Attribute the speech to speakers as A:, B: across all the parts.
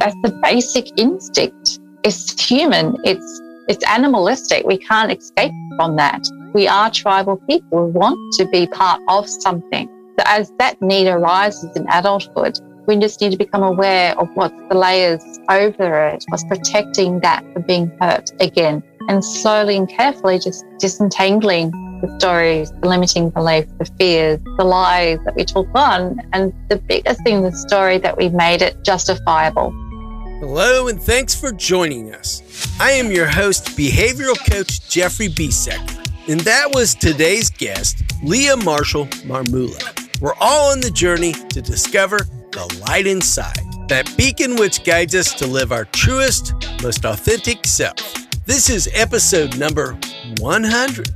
A: That's the basic instinct. It's human. It's it's animalistic. We can't escape from that. We are tribal people. We want to be part of something. So as that need arises in adulthood, we just need to become aware of what's the layers over it, what's protecting that from being hurt again, and slowly and carefully just disentangling the stories, the limiting beliefs, the fears, the lies that we took on, and the biggest thing, the story that we made it justifiable.
B: Hello, and thanks for joining us. I am your host, behavioral coach Jeffrey Bisek, and that was today's guest, Leah Marshall Marmulla. We're all on the journey to discover the light inside, that beacon which guides us to live our truest, most authentic self. This is episode number 100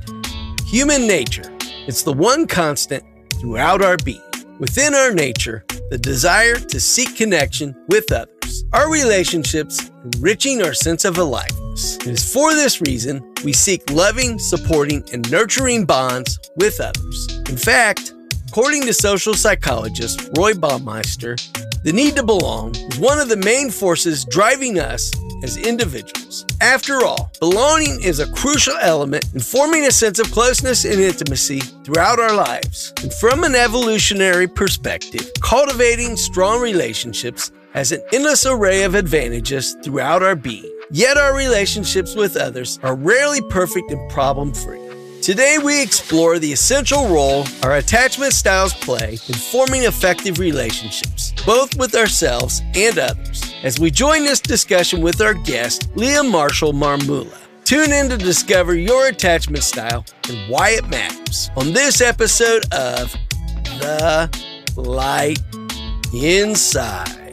B: Human Nature. It's the one constant throughout our being. Within our nature, the desire to seek connection with others, our relationships enriching our sense of aliveness. It is for this reason we seek loving, supporting, and nurturing bonds with others. In fact, according to social psychologist Roy Baumeister, the need to belong is one of the main forces driving us as individuals. After all, belonging is a crucial element in forming a sense of closeness and intimacy throughout our lives. And from an evolutionary perspective, cultivating strong relationships has an endless array of advantages throughout our being. Yet our relationships with others are rarely perfect and problem free. Today, we explore the essential role our attachment styles play in forming effective relationships, both with ourselves and others, as we join this discussion with our guest, Leah Marshall Marmulla. Tune in to discover your attachment style and why it matters on this episode of The Light Inside.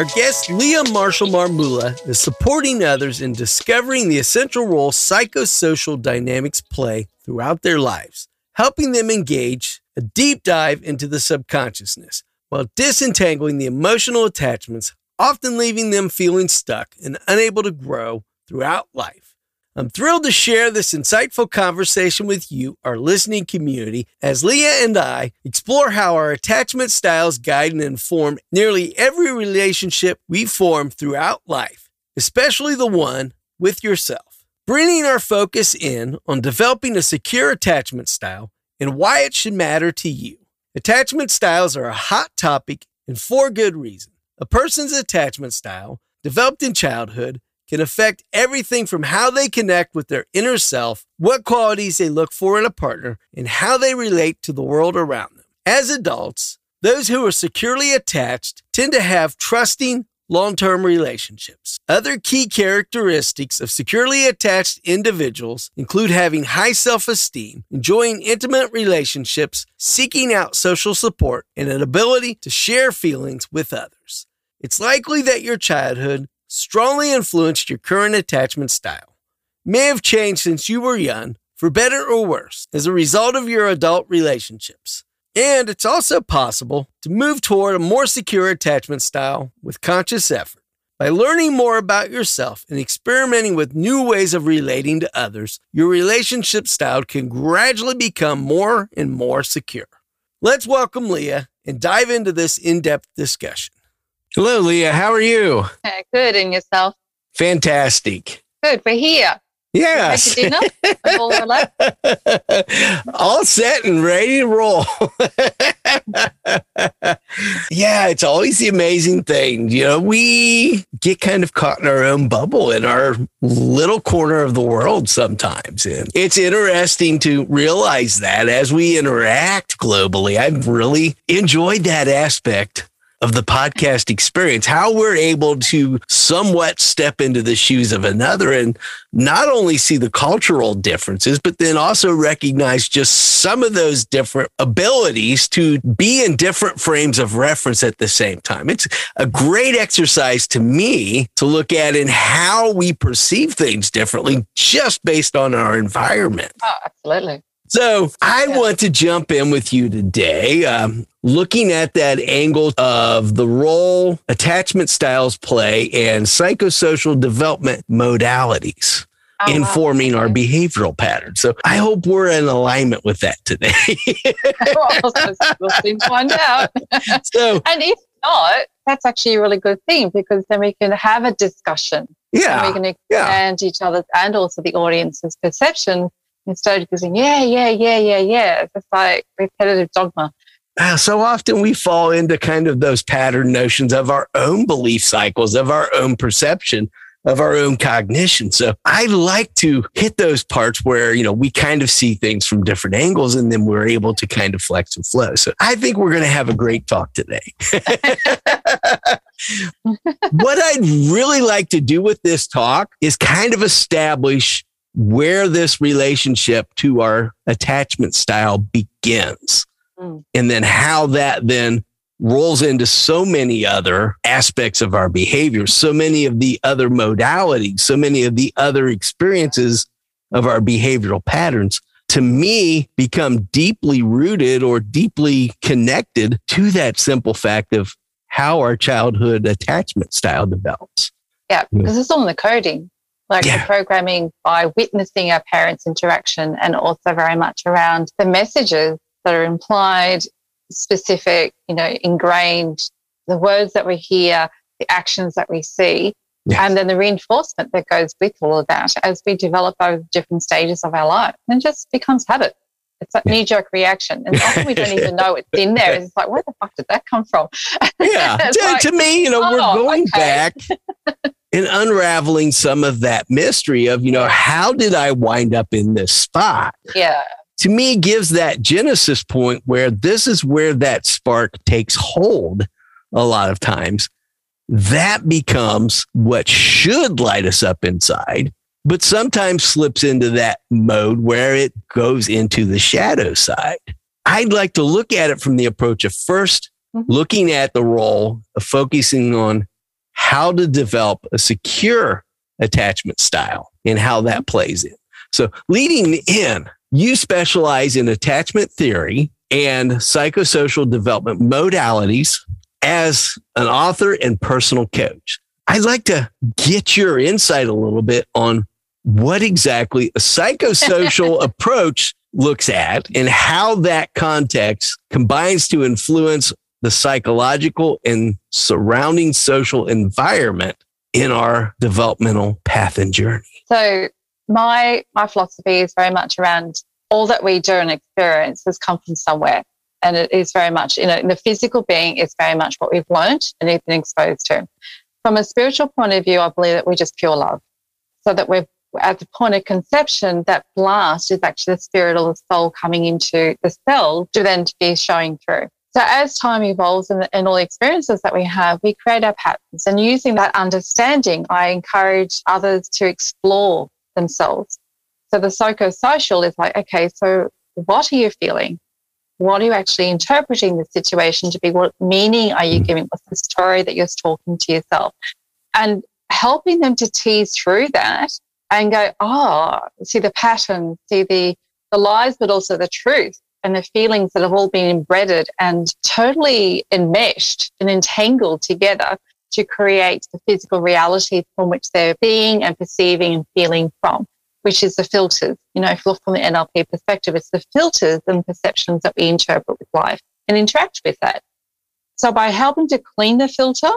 B: Our guest, Leah Marshall Marmulla, is supporting others in discovering the essential role psychosocial dynamics play throughout their lives, helping them engage a deep dive into the subconsciousness while disentangling the emotional attachments, often leaving them feeling stuck and unable to grow throughout life. I'm thrilled to share this insightful conversation with you, our listening community, as Leah and I explore how our attachment styles guide and inform nearly every relationship we form throughout life, especially the one with yourself. Bringing our focus in on developing a secure attachment style and why it should matter to you. Attachment styles are a hot topic and for good reason. A person's attachment style, developed in childhood, can affect everything from how they connect with their inner self, what qualities they look for in a partner, and how they relate to the world around them. As adults, those who are securely attached tend to have trusting, long term relationships. Other key characteristics of securely attached individuals include having high self esteem, enjoying intimate relationships, seeking out social support, and an ability to share feelings with others. It's likely that your childhood strongly influenced your current attachment style. May have changed since you were young, for better or worse, as a result of your adult relationships. And it's also possible to move toward a more secure attachment style with conscious effort. By learning more about yourself and experimenting with new ways of relating to others, your relationship style can gradually become more and more secure. Let's welcome Leah and dive into this in depth discussion. Hello, Leah. How are you?
A: Good. And yourself?
B: Fantastic.
A: Good. We're here.
B: Yes.
A: all,
B: all set and ready to roll. yeah, it's always the amazing thing. You know, we get kind of caught in our own bubble in our little corner of the world sometimes. And it's interesting to realize that as we interact globally. I've really enjoyed that aspect of the podcast experience, how we're able to somewhat step into the shoes of another and not only see the cultural differences, but then also recognize just some of those different abilities to be in different frames of reference at the same time. It's a great exercise to me to look at in how we perceive things differently just based on our environment.
A: Oh, absolutely.
B: So I yeah. want to jump in with you today, um, looking at that angle of the role attachment styles play and psychosocial development modalities. Oh, informing wow. our behavioral patterns. So I hope we're in alignment with that today.
A: well, we'll soon find out. So, and if not, that's actually a really good thing because then we can have a discussion.
B: Yeah.
A: we can expand yeah. each other's and also the audience's perception instead of using, yeah, yeah, yeah, yeah, yeah. It's just like repetitive dogma.
B: Uh, so often we fall into kind of those pattern notions of our own belief cycles, of our own perception, of our own cognition. So I like to hit those parts where, you know, we kind of see things from different angles and then we're able to kind of flex and flow. So I think we're going to have a great talk today. what I'd really like to do with this talk is kind of establish where this relationship to our attachment style begins. Mm. And then how that then rolls into so many other aspects of our behavior, so many of the other modalities, so many of the other experiences of our behavioral patterns to me become deeply rooted or deeply connected to that simple fact of how our childhood attachment style develops.
A: Yeah, because it's all in the coding like yeah. the programming by witnessing our parents' interaction and also very much around the messages that are implied, specific, you know, ingrained, the words that we hear, the actions that we see, yes. and then the reinforcement that goes with all of that as we develop over different stages of our life. And just becomes habit. It's that yeah. knee jerk reaction. And often we don't even know it's in there. It's like, where the fuck did that come from?
B: Yeah. to, like, to, me, you know, oh, we're going okay. back and unraveling some of that mystery of, you know, how did I wind up in this spot?
A: Yeah.
B: To me, gives that genesis point where this is where that spark takes hold a lot of times. That becomes what should light us up inside, but sometimes slips into that mode where it goes into the shadow side. I'd like to look at it from the approach of 1st mm-hmm. looking at the role of focusing on how to develop a secure attachment style and how that plays in. So leading in, you specialize in attachment theory and psychosocial development modalities as an author and personal coach. I'd like to get your insight a little bit on what exactly a psychosocial approach looks at and how that context combines to influence the psychological and surrounding social environment in our developmental path and journey.
A: So my my philosophy is very much around all that we do and experience has come from somewhere. And it is very much, you know, in the physical being is very much what we've learned and been exposed to. From a spiritual point of view, I believe that we're just pure love. So that we're at the point of conception, that blast is actually the spirit or the soul coming into the cell to then to be showing through. So as time evolves and, and all the experiences that we have, we create our patterns. And using that understanding, I encourage others to explore themselves. So the psychosocial is like, okay, so what are you feeling? What are you actually interpreting the situation to be? What meaning are you mm. giving? What's the story that you're talking to yourself? And helping them to tease through that and go, oh, see the pattern, see the, the lies, but also the truth and the feelings that have all been embedded and totally enmeshed and entangled together to create the physical reality from which they're being and perceiving and feeling from, which is the filters. You know, if you look from the NLP perspective, it's the filters and perceptions that we interpret with life and interact with that. So by helping to clean the filter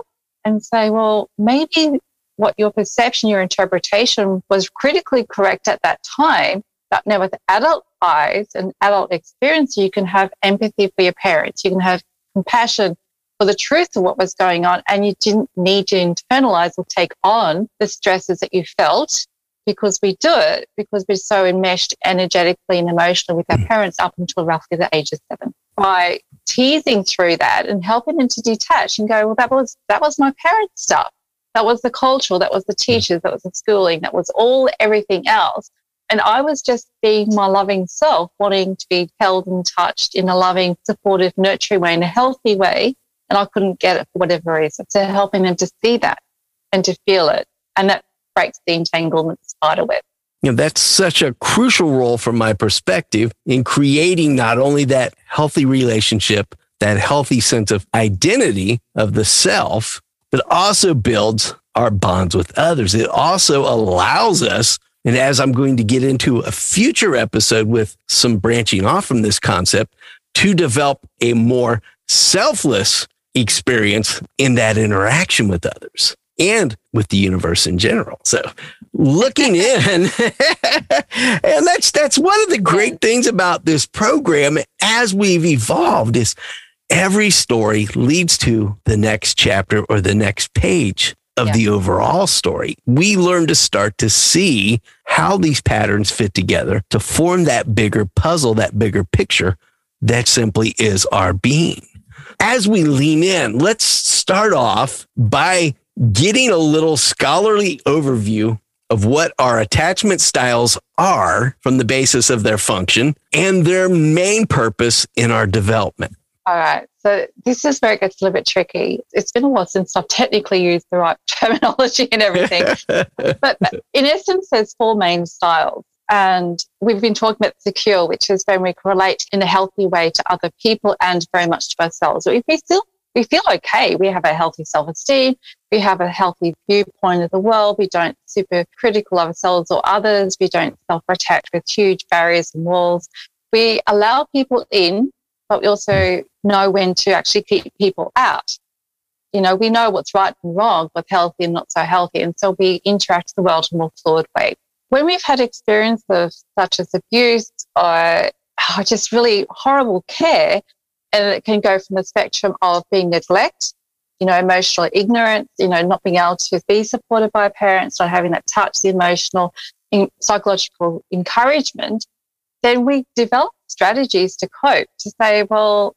A: and say, well, maybe what your perception, your interpretation was critically correct at that time, but now with adult eyes and adult experience, you can have empathy for your parents. You can have compassion for the truth of what was going on. And you didn't need to internalize or take on the stresses that you felt because we do it because we're so enmeshed energetically and emotionally with our mm. parents up until roughly the age of seven. By teasing through that and helping them to detach and go, well, that was, that was my parents' stuff. That was the cultural, that was the teachers, that was the schooling, that was all everything else. And I was just being my loving self, wanting to be held and touched in a loving, supportive, nurturing way, in a healthy way. And I couldn't get it for whatever reason. So helping them to see that and to feel it. And that breaks the entanglement spider web.
B: That's such a crucial role from my perspective in creating not only that healthy relationship, that healthy sense of identity of the self, but also builds our bonds with others. It also allows us and as I'm going to get into a future episode with some branching off from this concept to develop a more selfless experience in that interaction with others and with the universe in general. So looking in and that's that's one of the great things about this program as we've evolved is every story leads to the next chapter or the next page of yeah. the overall story. We learn to start to see how these patterns fit together to form that bigger puzzle, that bigger picture that simply is our being. As we lean in, let's start off by getting a little scholarly overview of what our attachment styles are from the basis of their function and their main purpose in our development.
A: All right. So this is where it gets a little bit tricky. It's been a while since I've technically used the right terminology and everything. but in essence, there's four main styles. And we've been talking about secure, which is when we can relate in a healthy way to other people and very much to ourselves. If we feel we feel okay, we have a healthy self-esteem, we have a healthy viewpoint of the world, we don't super critical of ourselves or others, we don't self-protect with huge barriers and walls. We allow people in but we also know when to actually keep people out. You know, we know what's right and wrong, what's healthy and not so healthy. And so we interact with the world in a more fluid way. When we've had experiences such as abuse or oh, just really horrible care, and it can go from the spectrum of being neglect, you know, emotional ignorance, you know, not being able to be supported by parents, not having that touch, the emotional, psychological encouragement, then we develop strategies to cope to say, well,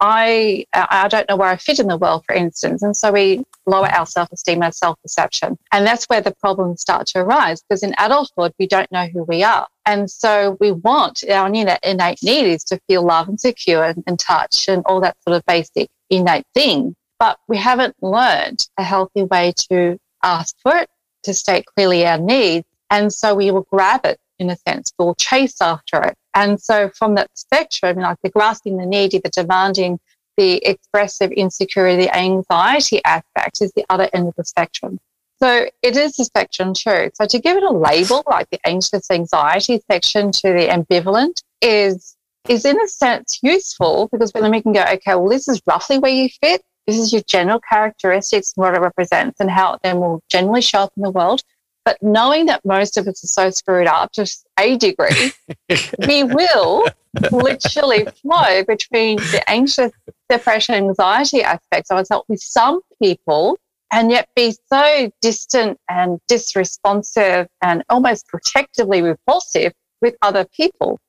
A: I I don't know where I fit in the world, for instance, and so we lower our self esteem, our self perception, and that's where the problems start to arise because in adulthood we don't know who we are, and so we want our innate need is to feel love and secure and, and touch and all that sort of basic innate thing, but we haven't learned a healthy way to ask for it, to state clearly our needs, and so we will grab it in a sense, we'll chase after it. And so from that spectrum, like the grasping the needy, the demanding, the expressive insecurity, the anxiety aspect is the other end of the spectrum. So it is a spectrum too. So to give it a label, like the anxious anxiety section to the ambivalent is is in a sense useful because then we can go, okay, well, this is roughly where you fit. This is your general characteristics and what it represents and how it then will generally show up in the world. But knowing that most of us are so screwed up to a degree, we will literally flow between the anxious depression, anxiety aspects of ourselves with some people and yet be so distant and disresponsive and almost protectively repulsive with other people.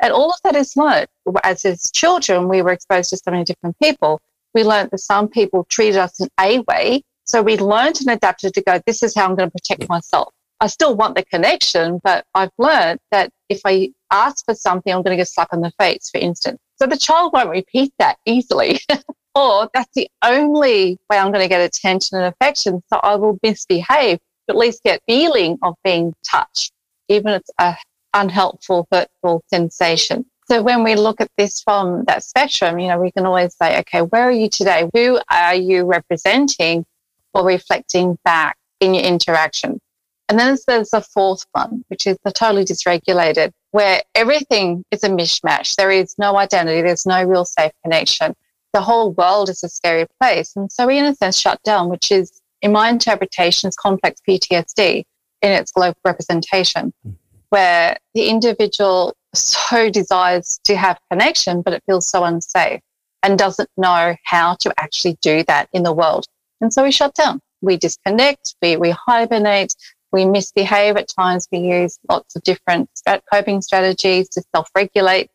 A: And all of that is learned. As as children, we were exposed to so many different people. We learned that some people treated us in a way so we learned and adapted to go, this is how I'm going to protect myself. I still want the connection, but I've learned that if I ask for something, I'm going to get slapped in the face, for instance. So the child won't repeat that easily. or that's the only way I'm going to get attention and affection. So I will misbehave, but at least get feeling of being touched, even if it's a unhelpful, hurtful sensation. So when we look at this from that spectrum, you know, we can always say, okay, where are you today? Who are you representing? Or reflecting back in your interaction. And then there's a fourth one, which is the totally dysregulated, where everything is a mishmash. There is no identity. There's no real safe connection. The whole world is a scary place. And so we, in a sense, shut down, which is, in my interpretation, is complex PTSD in its global representation, mm-hmm. where the individual so desires to have connection, but it feels so unsafe and doesn't know how to actually do that in the world. And so we shut down. We disconnect, we, we hibernate, we misbehave. At times we use lots of different coping strategies to self regulate.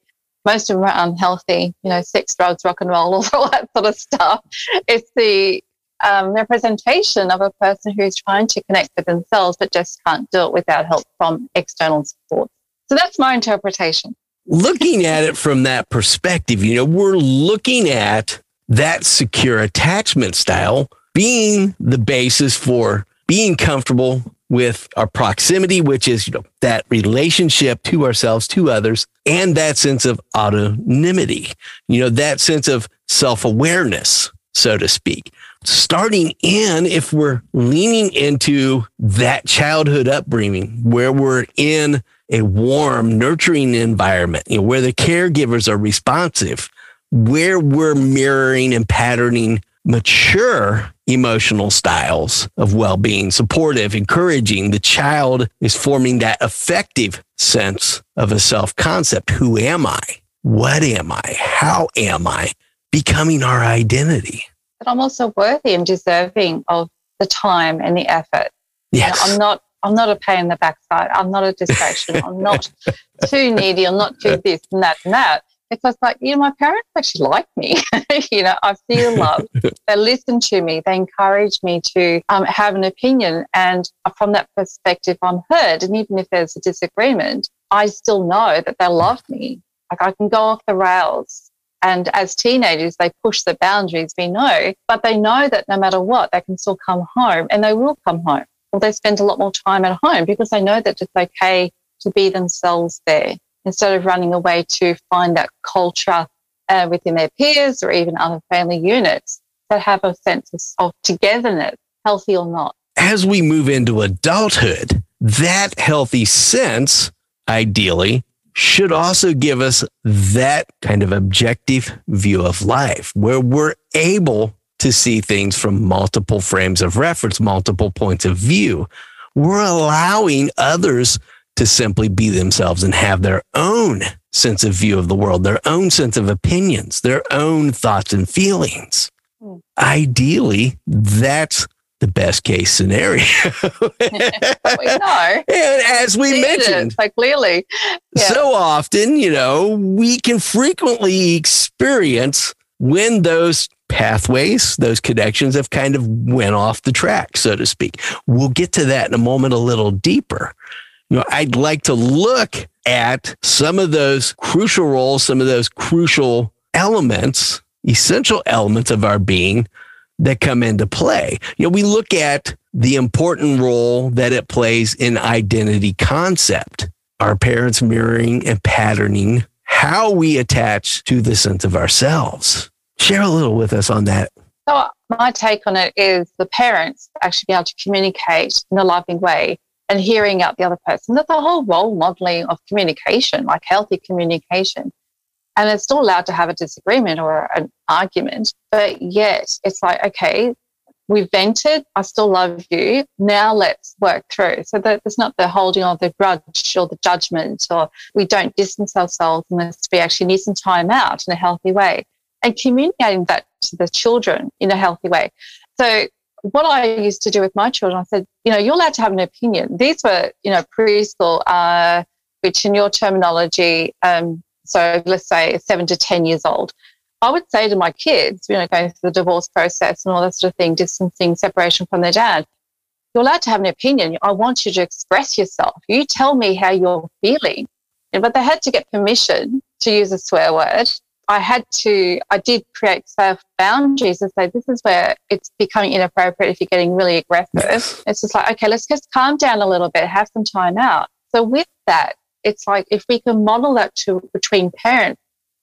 A: most of them are unhealthy, you know, sex, drugs, rock and roll, all that sort of stuff. It's the um, representation of a person who's trying to connect with themselves but just can't do it without help from external support. So that's my interpretation.
B: Looking at it from that perspective, you know, we're looking at that secure attachment style being the basis for being comfortable with our proximity, which is, you know, that relationship to ourselves, to others, and that sense of autonomy, you know, that sense of self awareness, so to speak. Starting in, if we're leaning into that childhood upbringing where we're in a warm, nurturing environment, you know, where the caregivers are responsive, where we're mirroring and patterning mature emotional styles of well-being, supportive, encouraging. The child is forming that effective sense of a self-concept. Who am I? What am I? How am I? Becoming our identity.
A: But I'm also worthy and deserving of the time and the effort.
B: Yes.
A: You know, I'm not I'm not a pain in the backside. I'm not a distraction. I'm not too needy. I'm not too this and that and that because like you know my parents actually like me. You know i feel loved. They listen to me. They encourage me to um, have an opinion. And from that perspective i'm heard. And even if there's a disagreement i still know that they love me. Like i can go off the rails. And as teenagers they push the boundaries we know. But they know that no matter what they can still come home. And they will come home. Or they spend a lot more time at home because they know that it's okay to be themselves there instead of running away to find that culture uh, within their peers or even other family units that have a sense of, of togetherness, healthy or not.
B: As we move into adulthood, that healthy sense, ideally, should also give us that kind of objective view of life where we're able to see things from multiple frames of reference, multiple points of view. We're allowing others to simply be themselves and have their own sense of view of the world, their own sense of opinions, their own thoughts and feelings. Mm. Ideally, that's the best case scenario.
A: we know.
B: And as we mentioned,
A: so clearly,
B: yeah. so often, you know, we can frequently experience when those pathways, those connections have kind of went off the track, so to speak. We'll get to that in a moment a little deeper you know, I'd like to look at some of those crucial roles, some of those crucial elements, essential elements of our being that come into play. You know, we look at the important role that it plays in identity concept, our parents mirroring and patterning how we attach to the sense of ourselves. Share a little with us on that.
A: So, my take on it is the parents actually be able to communicate in a loving way and hearing out the other person. That's a whole role modeling of communication, like healthy communication. And it's still allowed to have a disagreement or an argument, but yet it's like, okay, we vented. I still love you. Now let's work through. So that there's not the holding of the grudge or the judgment, or we don't distance ourselves unless we actually need some time out in a healthy way and communicating that to the children in a healthy way. So what I used to do with my children, I said, you know, you're allowed to have an opinion. These were, you know, preschool, uh, which in your terminology, um, so let's say seven to 10 years old. I would say to my kids, you know, going through the divorce process and all that sort of thing, distancing, separation from their dad, you're allowed to have an opinion. I want you to express yourself. You tell me how you're feeling. But they had to get permission to use a swear word I had to, I did create self boundaries and say, this is where it's becoming inappropriate if you're getting really aggressive. It's just like, okay, let's just calm down a little bit, have some time out. So with that, it's like if we can model that to between parents,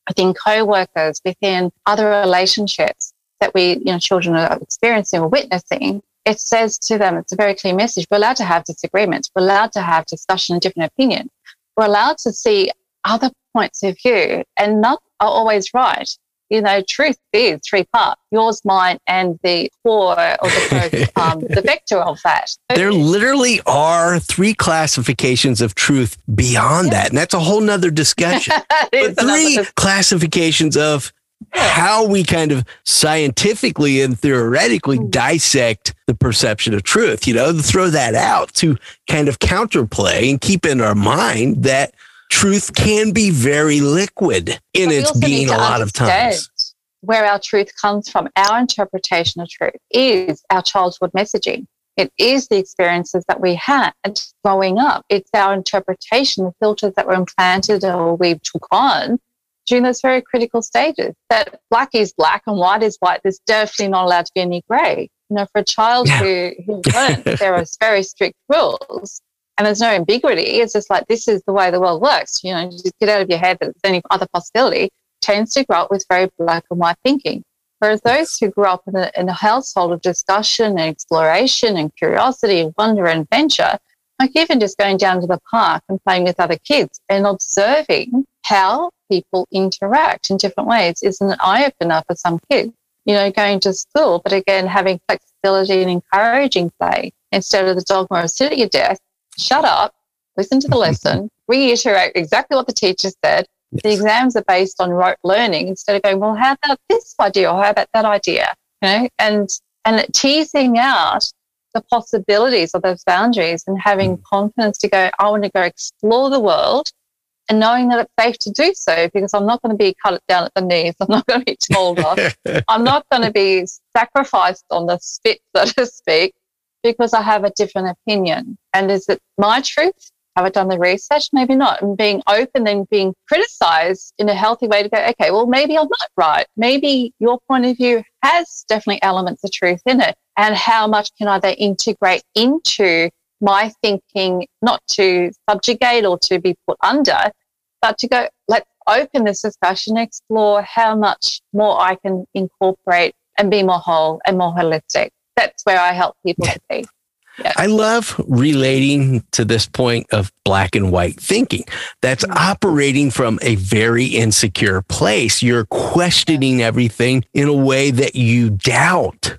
A: within co-workers, within other relationships that we, you know, children are experiencing or witnessing, it says to them, it's a very clear message. We're allowed to have disagreements. We're allowed to have discussion and different opinions. We're allowed to see other points of view and not are always right. You know, truth is three parts: yours, mine, and the core or the um, the vector of that.
B: There literally are three classifications of truth beyond yes. that, and that's a whole nother discussion. but three classifications of how we kind of scientifically and theoretically mm. dissect the perception of truth, you know, throw that out to kind of counterplay and keep in our mind that truth can be very liquid in its being a lot of times.
A: Where our truth comes from, our interpretation of truth is our childhood messaging. It is the experiences that we had growing up. It's our interpretation, the filters that were implanted or we took on during those very critical stages. That black is black and white is white. There's definitely not allowed to be any grey. You know, for a child yeah. who, who learned, there are very strict rules and there's no ambiguity. It's just like this is the way the world works. You know, just get out of your head that there's any other possibility. Tends to grow up with very black and white thinking. Whereas those who grew up in a, in a household of discussion and exploration and curiosity and wonder and adventure, like even just going down to the park and playing with other kids and observing how people interact in different ways is an eye opener for some kids. You know, going to school, but again, having flexibility and encouraging play instead of the dogma of sitting at your desk, shut up, listen to the lesson, reiterate exactly what the teacher said. Yes. The exams are based on rote learning instead of going, well, how about this idea or how about that idea? You know, and and teasing out the possibilities of those boundaries and having mm. confidence to go, I want to go explore the world and knowing that it's safe to do so because I'm not going to be cut down at the knees. I'm not going to be told off. I'm not going to be sacrificed on the spit, so to speak, because I have a different opinion. And is it my truth? Have I done the research? Maybe not. And being open and being criticized in a healthy way to go, okay, well, maybe I'm not right. Maybe your point of view has definitely elements of truth in it. And how much can I then integrate into my thinking, not to subjugate or to be put under, but to go, let's open this discussion, explore how much more I can incorporate and be more whole and more holistic. That's where I help people to be.
B: Yeah. I love relating to this point of black and white thinking. That's mm-hmm. operating from a very insecure place. You're questioning everything in a way that you doubt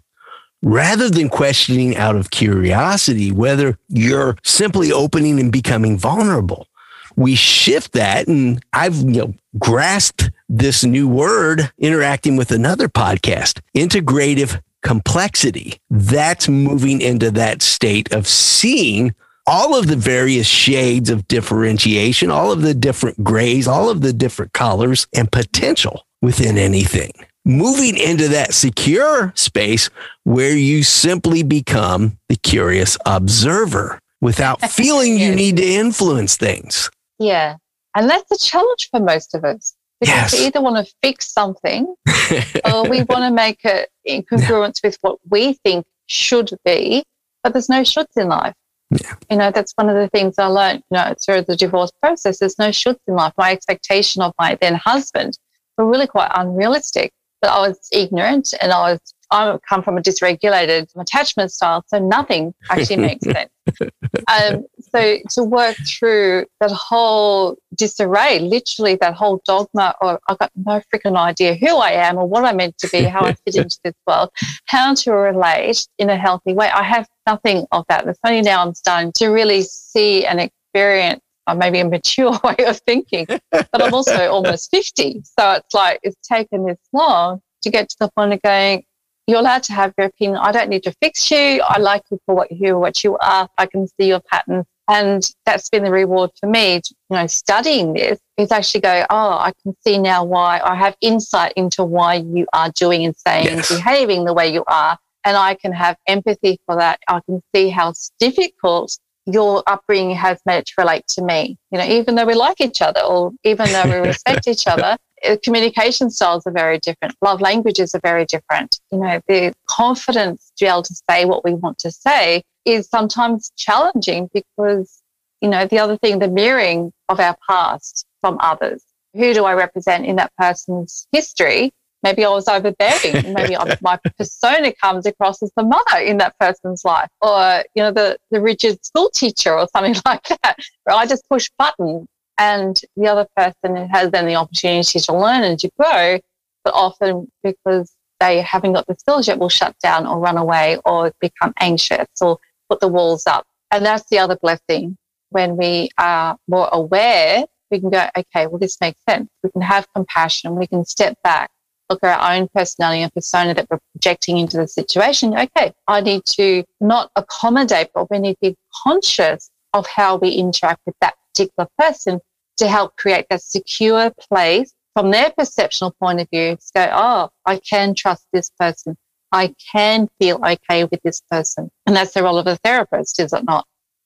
B: rather than questioning out of curiosity whether you're simply opening and becoming vulnerable we shift that and I've you know, grasped this new word interacting with another podcast, integrative complexity. That's moving into that state of seeing all of the various shades of differentiation, all of the different grays, all of the different colors and potential within anything. Moving into that secure space where you simply become the curious observer without feeling you need to influence things.
A: Yeah. And that's a challenge for most of us. Because yes. we either want to fix something or we want to make it in congruence yeah. with what we think should be, but there's no shoulds in life. Yeah. You know, that's one of the things I learned, you know, through the divorce process. There's no shoulds in life. My expectation of my then husband were really quite unrealistic. But I was ignorant and I was I come from a dysregulated attachment style, so nothing actually makes sense. Um, so to work through that whole disarray, literally that whole dogma, or I've got no freaking idea who I am or what I'm meant to be, how I fit into this world, how to relate in a healthy way. I have nothing of that. It's only now I'm starting to really see and experience or maybe a mature way of thinking, but I'm also almost 50. So it's like it's taken this long to get to the point of going, you're allowed to have your opinion. I don't need to fix you. I like you for what you what you are. I can see your patterns. And that's been the reward for me, you know, studying this is actually go, oh, I can see now why I have insight into why you are doing and saying yes. and behaving the way you are. And I can have empathy for that. I can see how difficult your upbringing has made it to relate to me. You know, even though we like each other or even though we respect each other, Uh, communication styles are very different. Love languages are very different. You know, the confidence to be able to say what we want to say is sometimes challenging because, you know, the other thing, the mirroring of our past from others. Who do I represent in that person's history? Maybe I was overbearing. Maybe my persona comes across as the mother in that person's life, or you know, the the rigid school teacher or something like that. Where I just push buttons and the other person has then the opportunity to learn and to grow, but often because they haven't got the skills yet will shut down or run away or become anxious or put the walls up. And that's the other blessing. When we are more aware, we can go, okay, well, this makes sense. We can have compassion. We can step back, look at our own personality and persona that we're projecting into the situation. Okay, I need to not accommodate, but we need to be conscious of how we interact with that particular person to help create that secure place from their perceptional point of view to go, oh, I can trust this person. I can feel okay with this person. And that's the role of a therapist, is it not?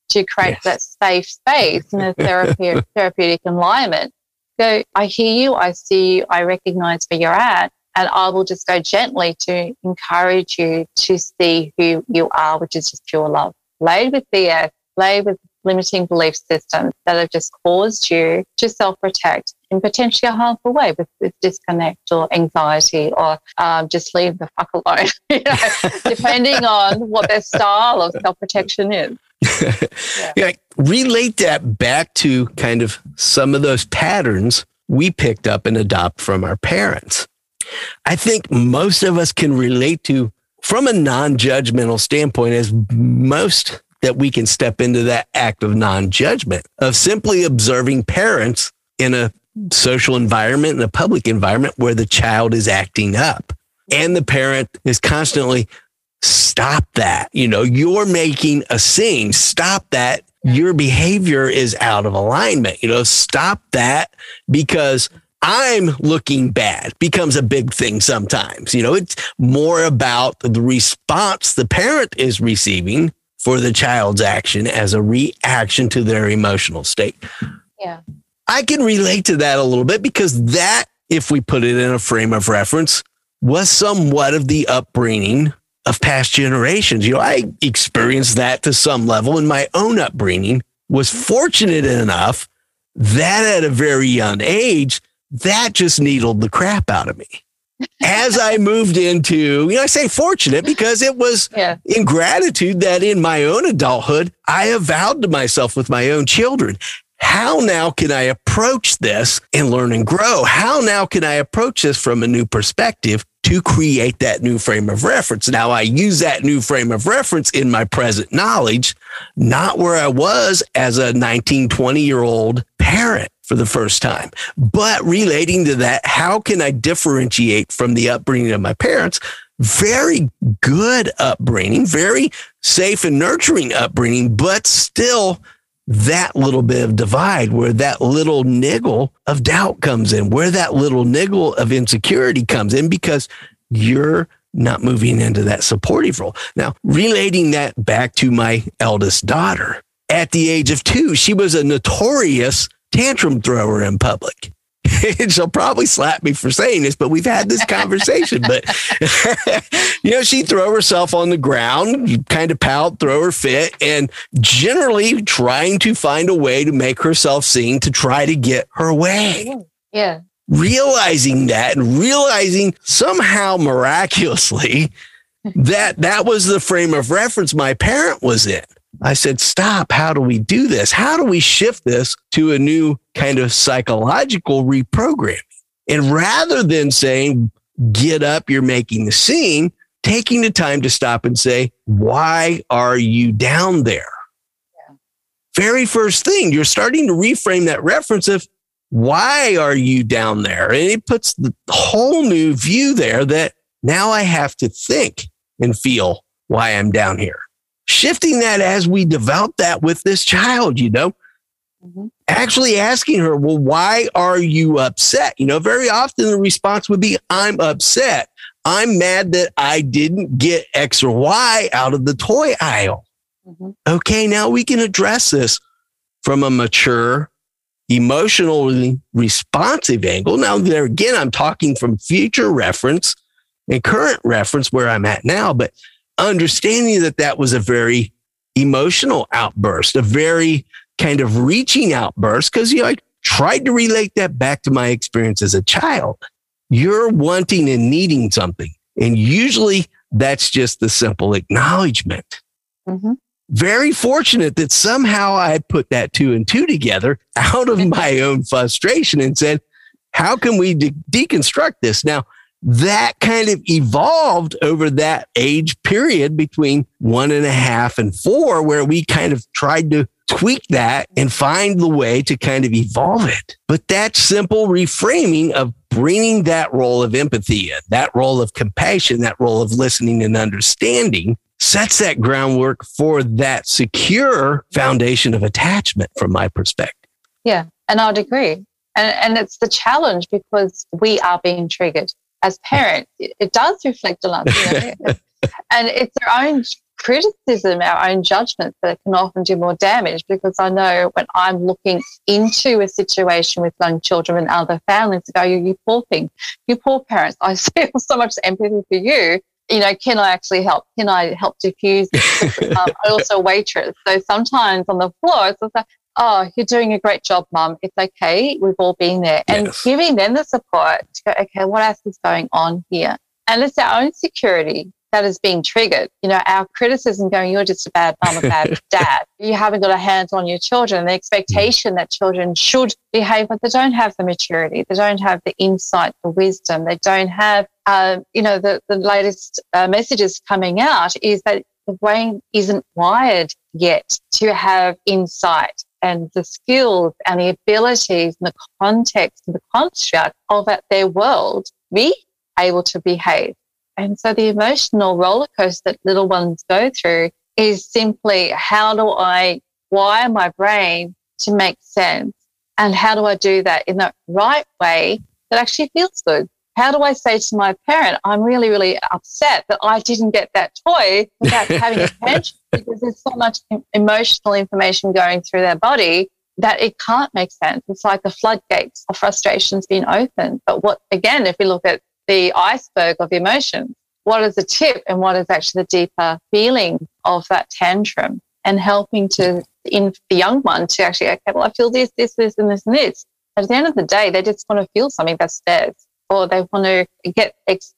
A: To create yes. that safe space in a therapeutic, therapeutic environment. Go, I hear you, I see you, I recognize where you're at. And I will just go gently to encourage you to see who you are, which is just pure love. Laid with BS, laid with limiting belief systems that have just caused you to self protect in potentially a harmful way with, with disconnect or anxiety or um, just leave the fuck alone, you know, depending on what their style of self protection is.
B: yeah. yeah, relate that back to kind of some of those patterns we picked up and adopt from our parents. I think most of us can relate to from a non-judgmental standpoint as most that we can step into that act of non judgment, of simply observing parents in a social environment, in a public environment where the child is acting up. And the parent is constantly, stop that. You know, you're making a scene. Stop that. Your behavior is out of alignment. You know, stop that because I'm looking bad becomes a big thing sometimes. You know, it's more about the response the parent is receiving for the child's action as a reaction to their emotional state.
A: Yeah.
B: I can relate to that a little bit because that, if we put it in a frame of reference, was somewhat of the upbringing of past generations. You know, I experienced that to some level in my own upbringing, was fortunate enough that at a very young age, that just needled the crap out of me as I moved into, you know, I say fortunate because it was yeah. in gratitude that in my own adulthood, I avowed to myself with my own children, how now can I approach this and learn and grow? How now can I approach this from a new perspective to create that new frame of reference? Now I use that new frame of reference in my present knowledge, not where I was as a 19, 20 year old parent for the first time. But relating to that, how can I differentiate from the upbringing of my parents? Very good upbringing, very safe and nurturing upbringing, but still that little bit of divide where that little niggle of doubt comes in, where that little niggle of insecurity comes in because you're not moving into that supportive role. Now, relating that back to my eldest daughter, at the age of two, she was a notorious tantrum thrower in public. and she'll probably slap me for saying this, but we've had this conversation. but you know, she'd throw herself on the ground, kind of pout, throw her fit, and generally trying to find a way to make herself seen to try to get her way.
A: Yeah.
B: Realizing that and realizing somehow miraculously that that was the frame of reference my parent was in. I said, stop. How do we do this? How do we shift this to a new kind of psychological reprogramming? And rather than saying, get up, you're making the scene, taking the time to stop and say, why are you down there? Yeah. Very first thing, you're starting to reframe that reference of why are you down there? And it puts the whole new view there that now I have to think and feel why I'm down here shifting that as we develop that with this child, you know, mm-hmm. actually asking her, well, why are you upset? You know, very often the response would be, I'm upset. I'm mad that I didn't get X or Y out of the toy aisle. Mm-hmm. Okay, now we can address this from a mature, emotionally responsive angle. Now, there again, I'm talking from future reference and current reference where I'm at now, but understanding that that was a very emotional outburst, a very kind of reaching outburst, because you know, I tried to relate that back to my experience as a child. You're wanting and needing something. And usually that's just the simple acknowledgment. Mm-hmm. Very fortunate that somehow I put that two and two together out of my own frustration and said, how can we de- deconstruct this? Now, that kind of evolved over that age period between one and a half and four, where we kind of tried to tweak that and find the way to kind of evolve it. But that simple reframing of bringing that role of empathy in, that role of compassion, that role of listening and understanding sets that groundwork for that secure foundation of attachment from my perspective.
A: Yeah. And I'd agree. And, and it's the challenge because we are being triggered as parents. It, it does reflect on us. You know? and it's our own criticism, our own judgments that can often do more damage because I know when I'm looking into a situation with young children and other families, to go, you, you poor thing, you poor parents, I feel so much empathy for you. You know, can I actually help? Can I help diffuse? um, I also waitress. So sometimes on the floor, it's like, oh, you're doing a great job, mum. It's okay. We've all been there. And yes. giving them the support to go, okay, what else is going on here? And it's our own security that is being triggered. You know, our criticism going, you're just a bad mom, a bad dad. You haven't got a hands on your children. The expectation that children should behave, but they don't have the maturity. They don't have the insight, the wisdom. They don't have, uh, you know, the, the latest uh, messages coming out is that the brain isn't wired yet to have insight and the skills and the abilities and the context and the construct of their world be able to behave. And so the emotional roller coaster that little ones go through is simply how do I wire my brain to make sense? And how do I do that in the right way that actually feels good? How do I say to my parent, I'm really, really upset that I didn't get that toy without having a tantrum because there's so much emotional information going through their body that it can't make sense. It's like the floodgates of frustrations being opened. But what, again, if we look at the iceberg of emotions. What is the tip and what is actually the deeper feeling of that tantrum and helping to in the young one to actually, okay, well, I feel this, this, this, and this, and this. At the end of the day, they just want to feel something that's theirs or they want to get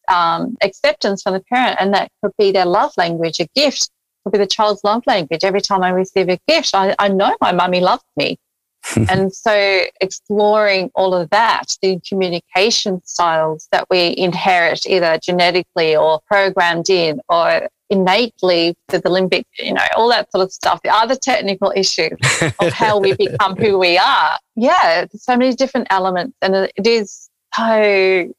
A: um, acceptance from the parent. And that could be their love language, a gift could be the child's love language. Every time I receive a gift, I, I know my mummy loves me. and so exploring all of that, the communication styles that we inherit either genetically or programmed in or innately to the limbic, you know, all that sort of stuff, the other technical issues of how we become who we are. Yeah, so many different elements and it is so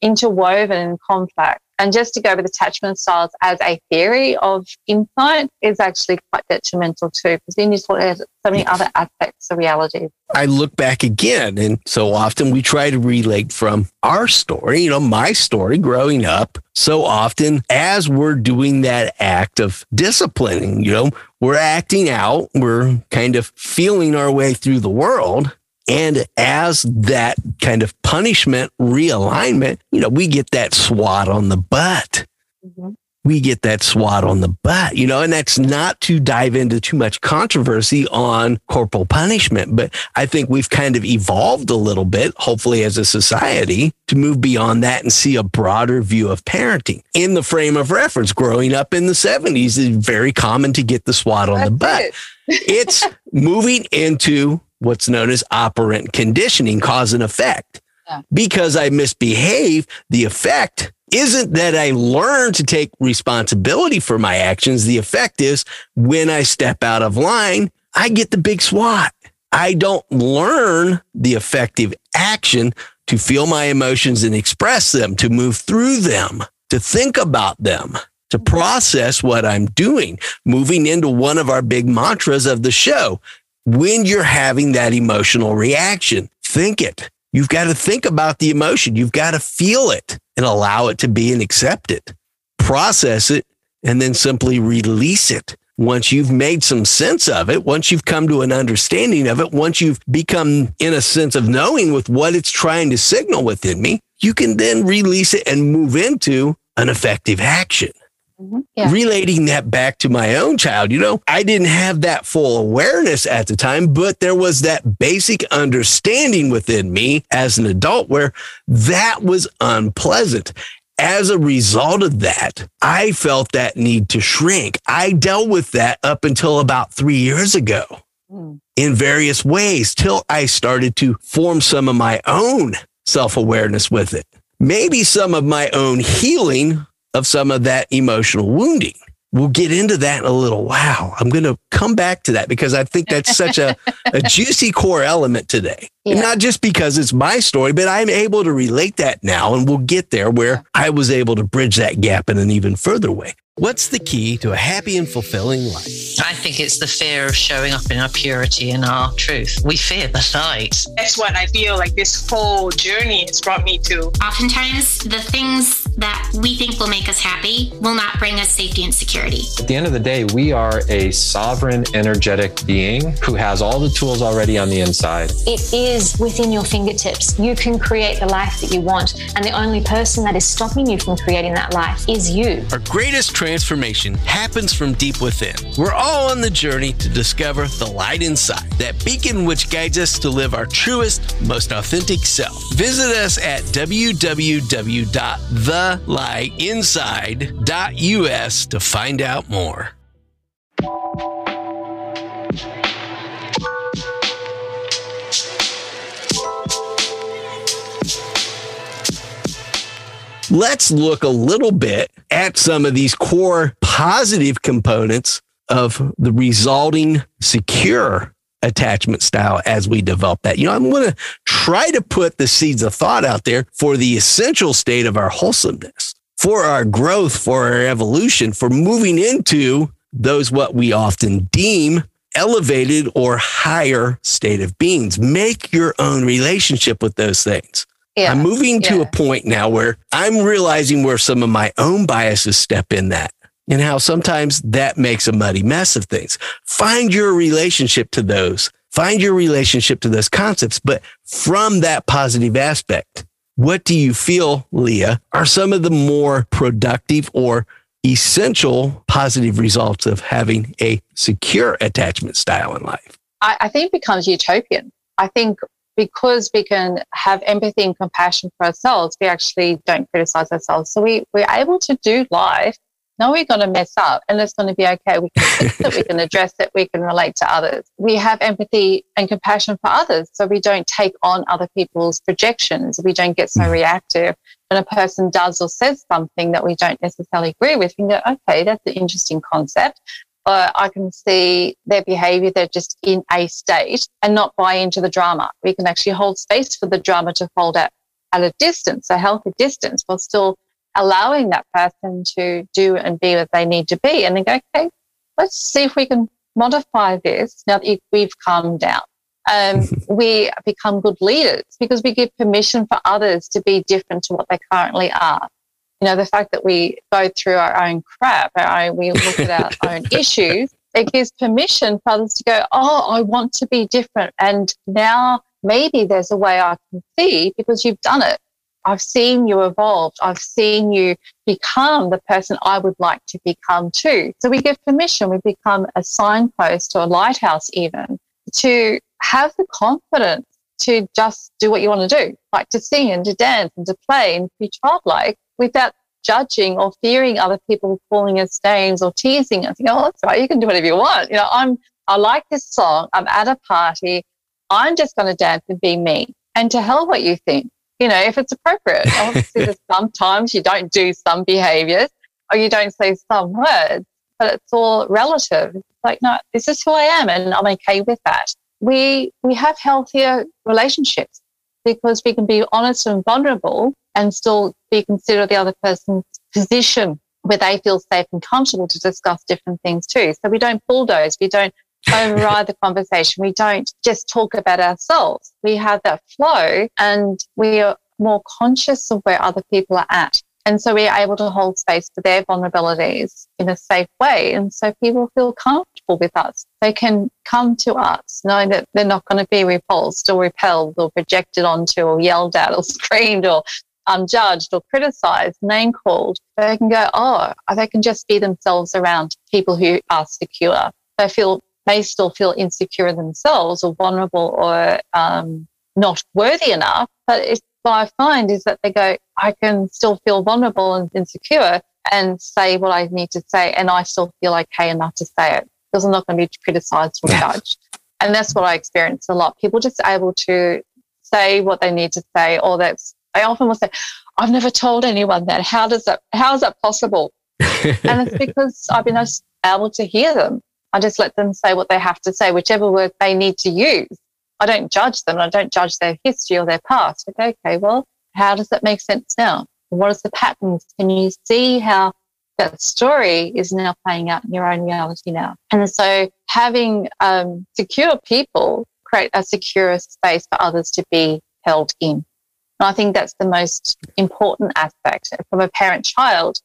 A: interwoven and complex. And just to go with attachment styles as a theory of insight is actually quite detrimental too, because then you sort of so many other aspects of reality.
B: I look back again, and so often we try to relate from our story, you know, my story growing up. So often, as we're doing that act of disciplining, you know, we're acting out, we're kind of feeling our way through the world. And as that kind of punishment realignment, you know, we get that swat on the butt. Mm-hmm. We get that swat on the butt, you know, and that's not to dive into too much controversy on corporal punishment, but I think we've kind of evolved a little bit, hopefully as a society, to move beyond that and see a broader view of parenting. In the frame of reference, growing up in the 70s is very common to get the swat on that's the butt. It. it's moving into what's known as operant conditioning, cause and effect. Yeah. Because I misbehave, the effect isn't that I learn to take responsibility for my actions. The effect is when I step out of line, I get the big swat. I don't learn the effective action to feel my emotions and express them, to move through them, to think about them, to process what I'm doing. Moving into one of our big mantras of the show when you're having that emotional reaction. Think it. You've got to think about the emotion. You've got to feel it and allow it to be and accept it. Process it and then simply release it. Once you've made some sense of it, once you've come to an understanding of it, once you've become in a sense of knowing with what it's trying to signal within me, you can then release it and move into an effective action. Mm-hmm. Yeah. Relating that back to my own child, you know, I didn't have that full awareness at the time, but there was that basic understanding within me as an adult where that was unpleasant. As a result of that, I felt that need to shrink. I dealt with that up until about three years ago mm. in various ways till I started to form some of my own self awareness with it. Maybe some of my own healing of some of that emotional wounding. we'll get into that in a little wow i'm going to come back to that because i think that's such a, a juicy core element today yeah. not just because it's my story but i'm able to relate that now and we'll get there where i was able to bridge that gap in an even further way What's the key to a happy and fulfilling life?
C: I think it's the fear of showing up in our purity and our truth. We fear the light.
D: That's what I feel like this whole journey has brought me to.
E: Oftentimes, the things that we think will make us happy will not bring us safety and security.
F: At the end of the day, we are a sovereign, energetic being who has all the tools already on the inside.
G: It is within your fingertips. You can create the life that you want, and the only person that is stopping you from creating that life is you.
B: Our greatest transformation happens from deep within. We're all on the journey to discover the light inside, that beacon which guides us to live our truest, most authentic self. Visit us at www.thelightinside.us to find out more. let's look a little bit at some of these core positive components of the resulting secure attachment style as we develop that. You know, I'm going to try to put the seeds of thought out there for the essential state of our wholesomeness, for our growth, for our evolution, for moving into those what we often deem elevated or higher state of beings. Make your own relationship with those things. Yeah. I'm moving to yeah. a point now where I'm realizing where some of my own biases step in that and how sometimes that makes a muddy mess of things. Find your relationship to those. Find your relationship to those concepts, but from that positive aspect. What do you feel, Leah, are some of the more productive or essential positive results of having a secure attachment style in life?
A: I, I think becomes utopian. I think because we can have empathy and compassion for ourselves, we actually don't criticize ourselves. So we, we're able to do life. No, we're going to mess up and it's going to be okay. We can fix it, we can address it, we can relate to others. We have empathy and compassion for others. So we don't take on other people's projections. We don't get so mm. reactive. When a person does or says something that we don't necessarily agree with, we can go, okay, that's an interesting concept uh, I can see their behavior. They're just in a state and not buy into the drama. We can actually hold space for the drama to fold out at a distance, a healthy distance, while still allowing that person to do and be what they need to be. And then go, okay, let's see if we can modify this now that we've calmed down. Um, we become good leaders because we give permission for others to be different to what they currently are you know, the fact that we go through our own crap, our own, we look at our own issues, it gives permission for others to go, oh, I want to be different. And now maybe there's a way I can see because you've done it. I've seen you evolve. I've seen you become the person I would like to become too. So we give permission. We become a signpost or a lighthouse even to have the confidence to just do what you want to do, like to sing and to dance and to play and be childlike without judging or fearing other people calling us names or teasing us. You know, oh, that's right, you can do whatever you want. You know, I'm I like this song. I'm at a party. I'm just going to dance and be me. And to hell what you think. You know, if it's appropriate. Obviously, sometimes you don't do some behaviors or you don't say some words, but it's all relative. It's like, no, this is who I am, and I'm okay with that. We we have healthier relationships because we can be honest and vulnerable and still be consider the other person's position where they feel safe and comfortable to discuss different things too. So we don't bulldoze, we don't override the conversation, we don't just talk about ourselves. We have that flow and we are more conscious of where other people are at. And so we are able to hold space for their vulnerabilities in a safe way. And so people feel comfortable with us. They can come to us knowing that they're not going to be repulsed or repelled or projected onto or yelled at or screamed or unjudged or criticized, name called. They can go, oh, they can just be themselves around people who are secure. They feel may still feel insecure themselves or vulnerable or um, not worthy enough, but it's what I find is that they go, I can still feel vulnerable and insecure and say what I need to say, and I still feel okay enough to say it because I'm not going to be criticized or judged. And that's what I experience a lot. People just able to say what they need to say, or that's I often will say, I've never told anyone that. How does that? How is that possible? and it's because I've been able to hear them. I just let them say what they have to say, whichever word they need to use. I don't judge them. I don't judge their history or their past. Okay, well, how does that make sense now? What is the patterns? Can you see how that story is now playing out in your own reality now? And so having um, secure people create a secure space for others to be held in. And I think that's the most important aspect. From a parent child,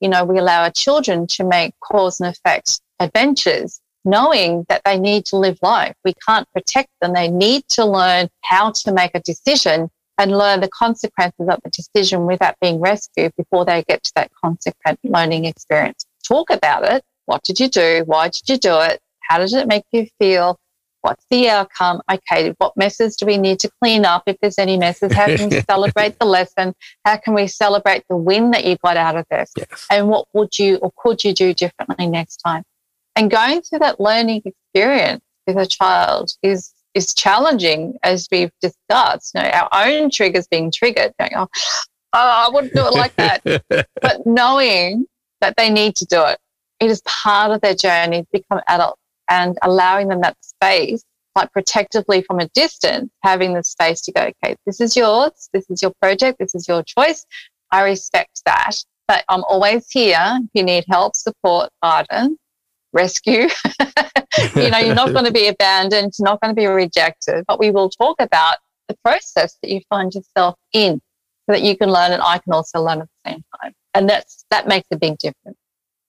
A: you know, we allow our children to make cause and effect adventures, knowing that they need to live life. We can't protect them. They need to learn how to make a decision and learn the consequences of the decision without being rescued before they get to that consequent learning experience. Talk about it. What did you do? Why did you do it? How did it make you feel? What's the outcome? Okay, what messes do we need to clean up if there's any messes? How can we celebrate the lesson? How can we celebrate the win that you got out of this? Yes. And what would you or could you do differently next time? And going through that learning experience with a child is is challenging as we've discussed. You know, our own triggers being triggered, going, oh, oh, I wouldn't do it like that. but knowing that they need to do it, it is part of their journey to become adults and allowing them that space, like protectively from a distance, having the space to go, okay, this is yours, this is your project, this is your choice. I respect that. But I'm always here. If you need help, support, guidance, rescue. you know, you're not going to be abandoned, you're not going to be rejected, but we will talk about the process that you find yourself in so that you can learn and I can also learn at the same time. And that's that makes a big difference.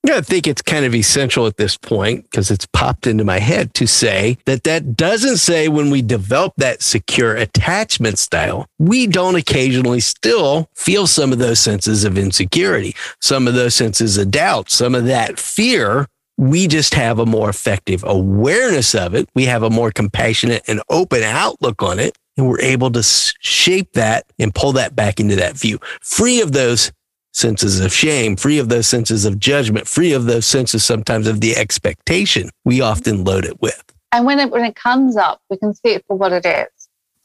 B: Yeah, I think it's kind of essential at this point because it's popped into my head to say that that doesn't say when we develop that secure attachment style, we don't occasionally still feel some of those senses of insecurity, some of those senses of doubt, some of that fear we just have a more effective awareness of it. We have a more compassionate and open outlook on it. And we're able to shape that and pull that back into that view, free of those senses of shame, free of those senses of judgment, free of those senses sometimes of the expectation we mm-hmm. often load it with.
A: And when it, when it comes up, we can see it for what it is.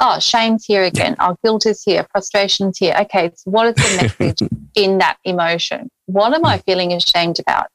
A: Oh, shame's here again. Oh, guilt is here. Frustration's here. Okay, so what is the message in that emotion? What am I mm. feeling ashamed about?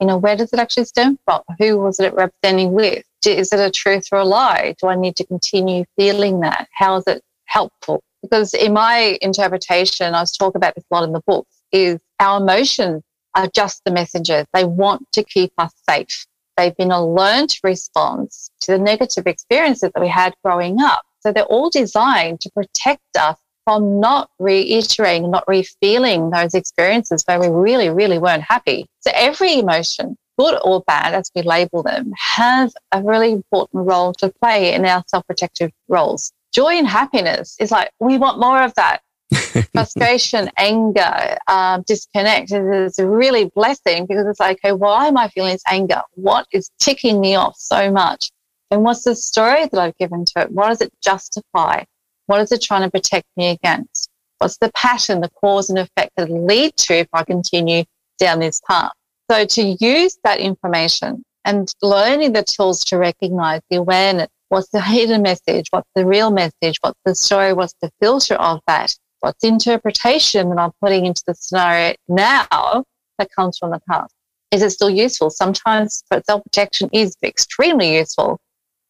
A: You know, where does it actually stem from? Who was it representing with? Is it a truth or a lie? Do I need to continue feeling that? How is it helpful? Because in my interpretation, I was talking about this a lot in the books, is our emotions are just the messengers. They want to keep us safe. They've been a learned response to the negative experiences that we had growing up. So they're all designed to protect us from not reiterating, not refeeling those experiences where we really, really weren't happy. So every emotion, good or bad, as we label them, has a really important role to play in our self-protective roles. Joy and happiness is like, we want more of that. Frustration, anger, um, disconnect is a really blessing because it's like, okay, why am I feeling this anger? What is ticking me off so much? And what's the story that I've given to it? What does it justify? What is it trying to protect me against? What's the pattern, the cause and effect that lead to if I continue down this path? So to use that information and learning the tools to recognize the awareness, what's the hidden message? What's the real message? What's the story? What's the filter of that? What's the interpretation that I'm putting into the scenario now that comes from the past? Is it still useful? Sometimes self protection is extremely useful.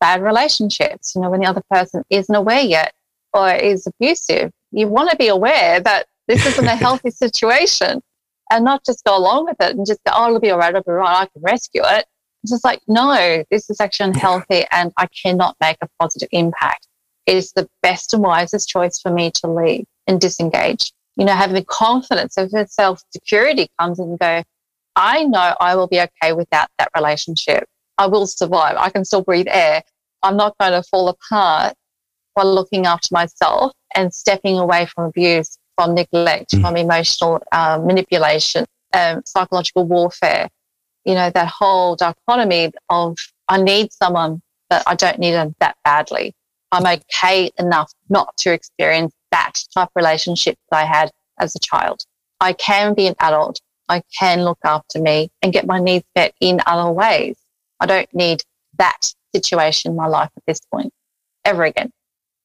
A: Bad relationships, you know, when the other person isn't aware yet, or is abusive, you want to be aware that this isn't a healthy situation and not just go along with it and just go, oh, it'll be all right, it'll be all right, I can rescue it. It's just like, no, this is actually unhealthy and I cannot make a positive impact. It is the best and wisest choice for me to leave and disengage. You know, having the confidence of self security comes and go, I know I will be okay without that relationship. I will survive. I can still breathe air. I'm not going to fall apart while looking after myself and stepping away from abuse, from neglect, mm. from emotional uh, manipulation, um, psychological warfare. You know, that whole dichotomy of I need someone, but I don't need them that badly. I'm okay enough not to experience that type of relationship that I had as a child. I can be an adult. I can look after me and get my needs met in other ways. I don't need that situation in my life at this point ever again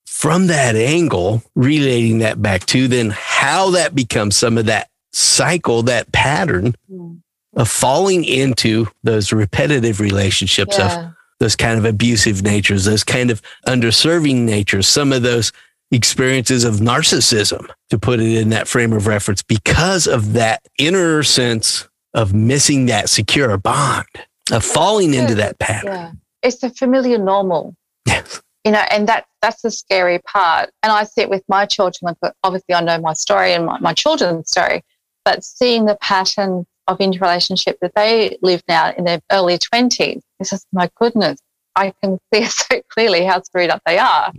B: from that angle, relating that back to then how that becomes some of that cycle, that pattern. Mm. of falling into those repetitive relationships
A: Yeah.
B: of those kind of abusive natures, those kind of underserving natures, some of those experiences of narcissism, to put it in that frame of reference, because of that inner sense of missing that secure bond, of falling into that pattern.
A: Yeah. It's the familiar normal.
B: Yes.
A: You know, and that that's the scary part. And I sit with my children. Obviously, I know my story and my, my children's story, but seeing the pattern of interrelationship that they live now in their early twenties, it's just my goodness. I can see so clearly how screwed up they are,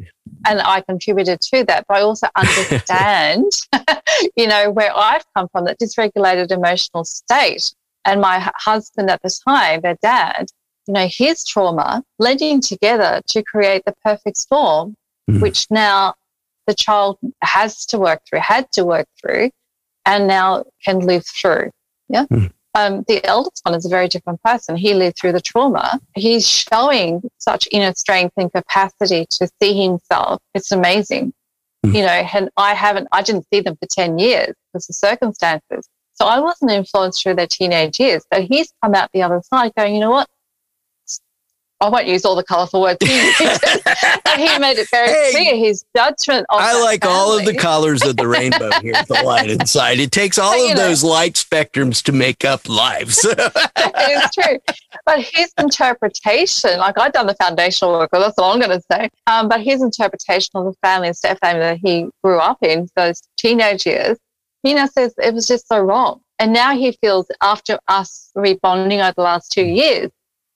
A: and I contributed to that. But I also understand, you know, where I've come from, that dysregulated emotional state. And my husband at the time, their dad, you know, his trauma blending together to create the perfect storm,
B: Mhm.
A: which now the child has to work through, had to work through, and now can live through. Yeah.
B: Mhm.
A: Um, the eldest one is a very different person. He lived through the trauma. He's showing such inner strength and capacity to see himself. It's amazing.
B: Mhm.
A: You know, and I haven't, I didn't see them for 10 years because of circumstances. So I wasn't influenced through their teenage years. But he's come out the other side going, you know what? I won't use all the colourful words he he made it very
B: Hey,
A: clear his judgment of
B: I like all of the colors of the rainbow here at the light inside. It takes all
A: But,
B: of
A: know-
B: those light spectrums to make up lives.
A: it's true. But his interpretation, like I've done the foundational work, well, that's all I'm going to say. Um, but his interpretation of the family and step family that he grew up in, those teenage years, he now says it was just so wrong. And now he feels, after us rebonding over the last two years,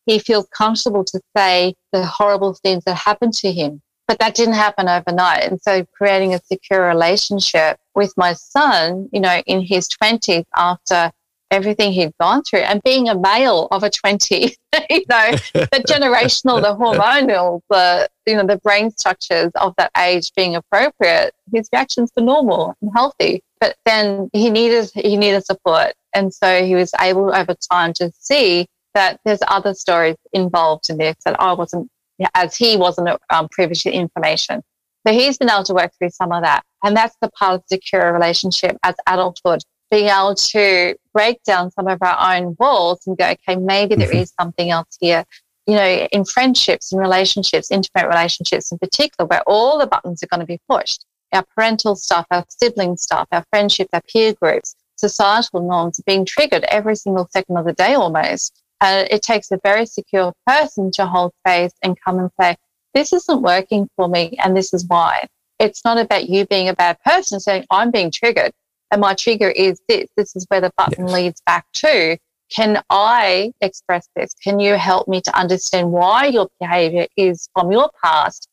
A: he feels comfortable to say the horrible things that happened to him. But that didn't happen overnight. And so creating a secure relationship with my son, you know, in his 20s after everything he'd gone through and being a male of a 20, you know, the generational, the hormonal, the, you know, the brain structures of that age being appropriate, his reactions were normal and healthy. But then he needed, he needed support. And so he was able over time to see that there's other stories involved in this that I wasn't, as he wasn't um, privy to information. So he's been able to work through some of that. And that's the part of secure relationship as adulthood, being able to break down some of our own walls and go, okay, maybe there
B: Mhm.
A: is something else here. You know, in friendships and relationships, intimate relationships in particular, where all the buttons are going to be pushed. Our parental stuff, our sibling stuff, our friendships, our peer groups, societal norms are being triggered every single second of the day almost. And it takes a very secure person to hold space and come and say, this isn't working for me and this is why. It's not about you being a bad person saying, I'm being triggered and my trigger is this. This is where the button
B: Yes.
A: leads back to. Can I express this? Can you help me to understand why your behavior is from your past?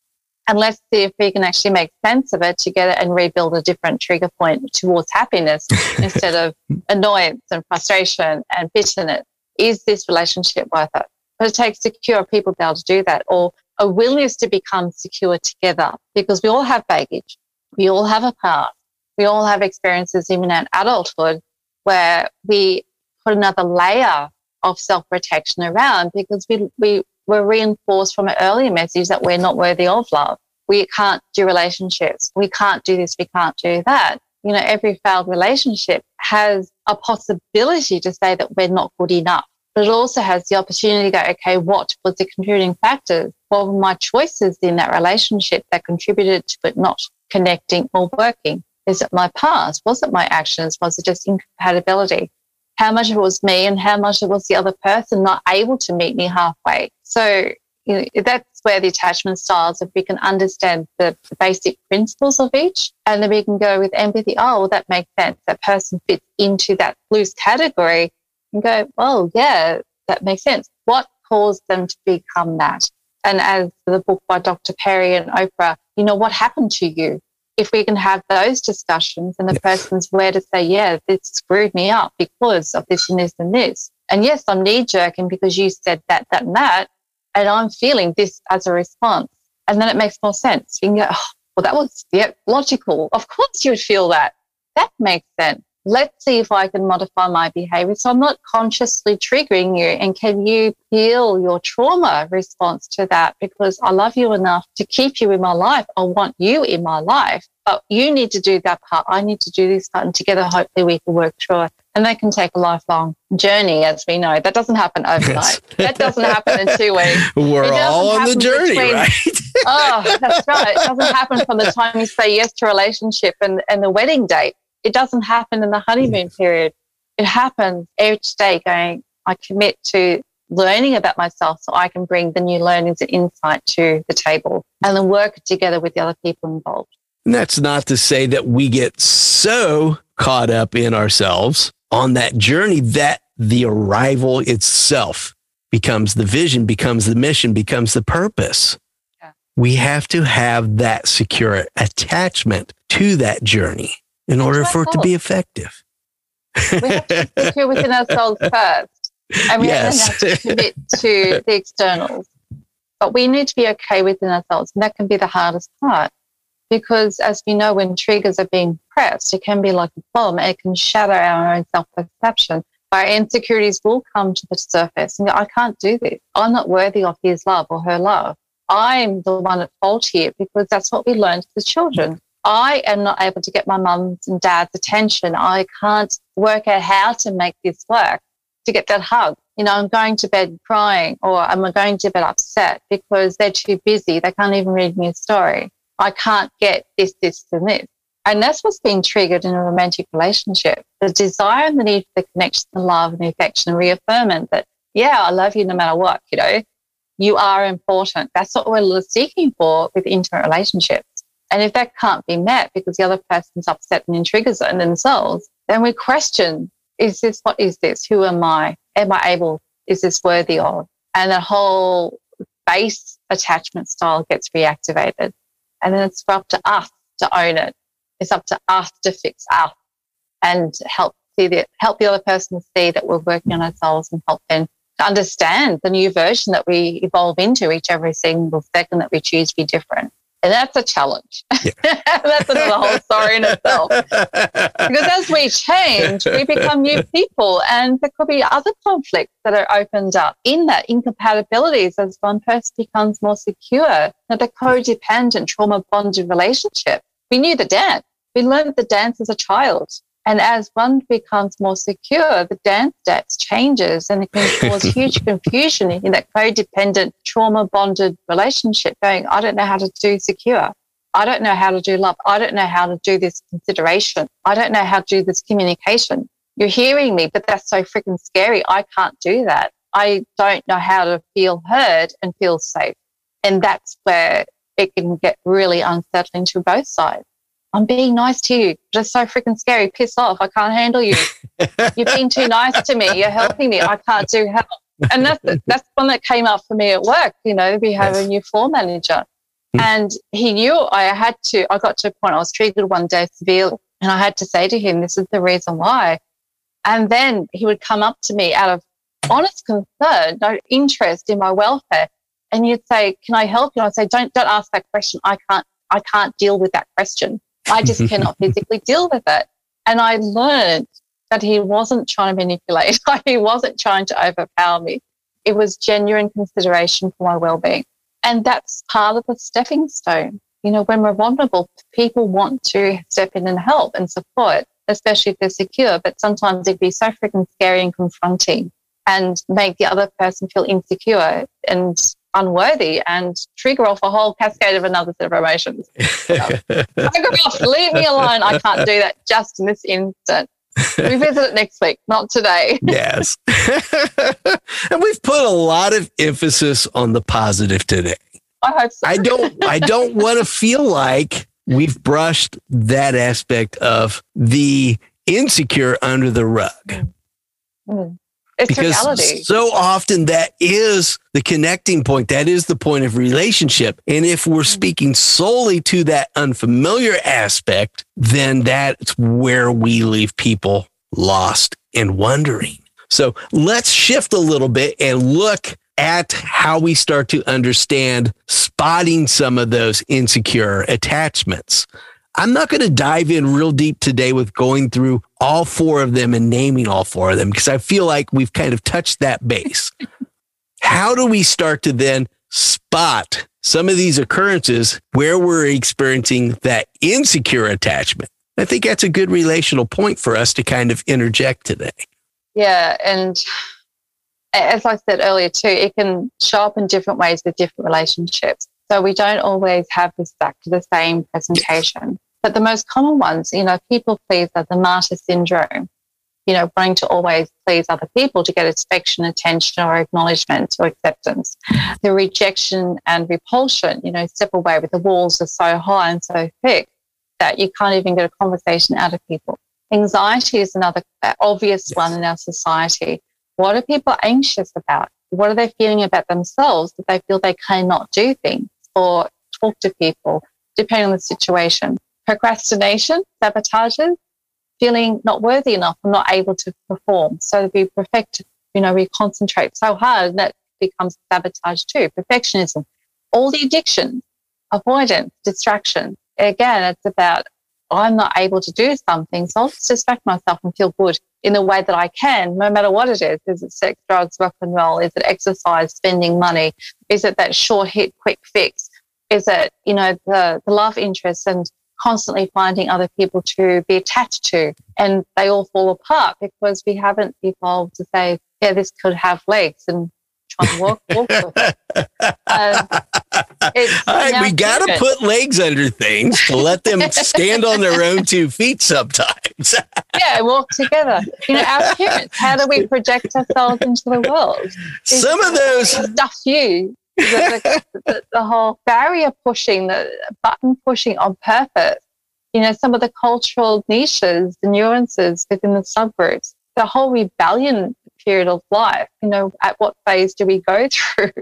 A: And let's see if we can actually make sense of it together and rebuild a different trigger point towards happiness instead of annoyance and frustration and bitterness. Is this relationship worth it? But it takes secure people to be able to do that or a willingness to become secure together because we all have baggage. We all have a past. We all have experiences even in adulthood where we put another layer of self protection around because we, we were reinforced from an earlier message that we're not worthy of love. We can't do relationships. We can't do this. We can't do that. You know, every failed relationship has a possibility to say that we're not good enough, but it also has the opportunity to go, okay, what was the contributing factors? What were my choices in that relationship that contributed to it not connecting or working? Is it my past? Was it my actions? Was it just incompatibility? How much of it was me and how much of it was the other person not able to meet me halfway? So you know, that's where the attachment styles, if we can understand the, the basic principles of each, and then we can go with empathy. Oh, well, that makes sense. That person fits into that loose category and go, well, yeah, that makes sense. What caused them to become that? And as the book by Dr. Perry and Oprah, you know, what happened to you? If we can have those discussions and the person's where to say, yeah, this screwed me up because of this and this and this. And yes, I'm knee jerking because you said that, that, and that. And I'm feeling this as a response. And then it makes more sense. You can go, oh, well, that was yeah, logical. Of course you would feel that. That makes sense. Let's see if I can modify my behavior. So I'm not consciously triggering you. And can you feel your trauma response to that? Because I love you enough to keep you in my life. I want you in my life, but you need to do that part. I need to do this part. And together, hopefully, we can work through it. And that can take a lifelong journey, as we know. That doesn't happen overnight. Yes. that doesn't happen in two weeks.
B: We're all on the journey, between, right?
A: oh, that's right. It doesn't happen from the time you say yes to a relationship and, and the wedding date it doesn't happen in the honeymoon mm. period. It happens each day going, I commit to learning about myself so I can bring the new learnings and insight to the table and then work together with the other people involved.
B: And that's not to say that we get so caught up in ourselves on that journey that the arrival itself becomes the vision, becomes the mission, becomes the purpose. Yeah. We have to have that secure attachment to that journey in order for it to be effective.
A: we have to be secure within ourselves first. And we yes. have to commit to the externals. But we need to be okay within ourselves. And that can be the hardest part. Because as we know, when triggers are being pressed, it can be like a bomb. and It can shatter our own self perception. Our insecurities will come to the surface. And I can't do this. I'm not worthy of his love or her love. I'm the one at fault here because that's what we learned as children. I am not able to get my mum's and dad's attention. I can't work out how to make this work to get that hug. You know, I'm going to bed crying or I'm going to bed upset because they're too busy. They can't even read me a story. I can't get this, this, and this. And that's what's being triggered in a romantic relationship. The desire and the need for the connection, the love and the affection and reaffirming that, yeah, I love you no matter what, you know, you are important. That's what we're seeking for with intimate relationships. And if that can't be met because the other person's upset and triggers in themselves, then we question, is this, what is this? Who am I? Am I able? Is this worthy of? And the whole base attachment style gets reactivated. And then it's up to us to own it. It's up to us to fix us and help see the, help the other person see that we're working on ourselves and help them to understand the new version that we evolve into each every single second that we choose to be different. And that's a challenge. Yeah. that's another whole story in itself. because as we change, we become new people, and there could be other conflicts that are opened up in that incompatibilities as one person becomes more secure. Now, the codependent, trauma bonded relationship. We knew the dance. We learned the dance as a child. And as one becomes more secure, the dance steps changes and it can cause huge confusion in that codependent, trauma bonded relationship going, I don't know how to do secure. I don't know how to do love. I don't know how to do this consideration. I don't know how to do this communication. You're hearing me, but that's so freaking scary. I can't do that. I don't know how to feel heard and feel safe. And that's where it can get really unsettling to both sides. I'm being nice to you. Just so freaking scary. Piss off. I can't handle you. You're being too nice to me. You're helping me. I can't do help. And that's, that's one that came up for me at work. You know, we have yes. a new floor manager. Hmm. And he knew I had to, I got to a point, I was triggered one day severely. And I had to say to him, this is the reason why. And then he would come up to me out of honest concern, no interest in my welfare. And you'd say, can I help you? And I'd say, don't, don't ask that question. I can't, I can't deal with that question. I just cannot physically deal with it. And I learned that he wasn't trying to manipulate. he wasn't trying to overpower me. It was genuine consideration for my well-being. And that's part of the stepping stone. You know, when we're vulnerable, people want to step in and help and support, especially if they're secure. But sometimes it'd be so freaking scary and confronting and make the other person feel insecure and unworthy and trigger off a whole cascade of another set of emotions. So, off, leave me alone. I can't do that just in this instant. We visit it next week, not today.
B: yes. and we've put a lot of emphasis on the positive today.
A: I hope so.
B: I don't I don't want to feel like we've brushed that aspect of the insecure under the rug. Mm. Mm.
A: It's
B: because
A: reality.
B: so often that is the connecting point. That is the point of relationship. And if we're mm-hmm. speaking solely to that unfamiliar aspect, then that's where we leave people lost and wondering. So let's shift a little bit and look at how we start to understand spotting some of those insecure attachments. I'm not going to dive in real deep today with going through all four of them and naming all four of them because I feel like we've kind of touched that base. How do we start to then spot some of these occurrences where we're experiencing that insecure attachment? I think that's a good relational point for us to kind of interject today.
A: Yeah. And as I said earlier, too, it can show up in different ways with different relationships. So we don't always have this back to the same presentation. But the most common ones, you know, people pleaser, the martyr syndrome, you know, wanting to always please other people to get affection, attention, or acknowledgement or acceptance. The rejection and repulsion, you know, step away with the walls are so high and so thick that you can't even get a conversation out of people. Anxiety is another uh, obvious yes. one in our society. What are people anxious about? What are they feeling about themselves that they feel they cannot do things or talk to people, depending on the situation? Procrastination, sabotages, feeling not worthy enough and not able to perform. So we perfect, you know, we concentrate so hard and that becomes sabotage too. Perfectionism, all the addictions, avoidance, distraction. Again, it's about I'm not able to do something, so I'll just distract myself and feel good in the way that I can, no matter what it is. Is it sex, drugs, rock and roll? Is it exercise, spending money? Is it that short hit, quick fix? Is it, you know, the, the love interest and constantly finding other people to be attached to? And they all fall apart because we haven't evolved to say, yeah, this could have legs and try to walk, walk with it. Um,
B: right, we got to put legs under things to let them stand on their own two feet sometimes.
A: yeah, walk together. You know, our parents, how do we project ourselves into the world?
B: Some of those
A: stuff you. The, the, the whole barrier pushing, the button pushing on purpose, you know, some of the cultural niches, the nuances within the subgroups, the whole rebellion period of life. You know, at what phase do we go through?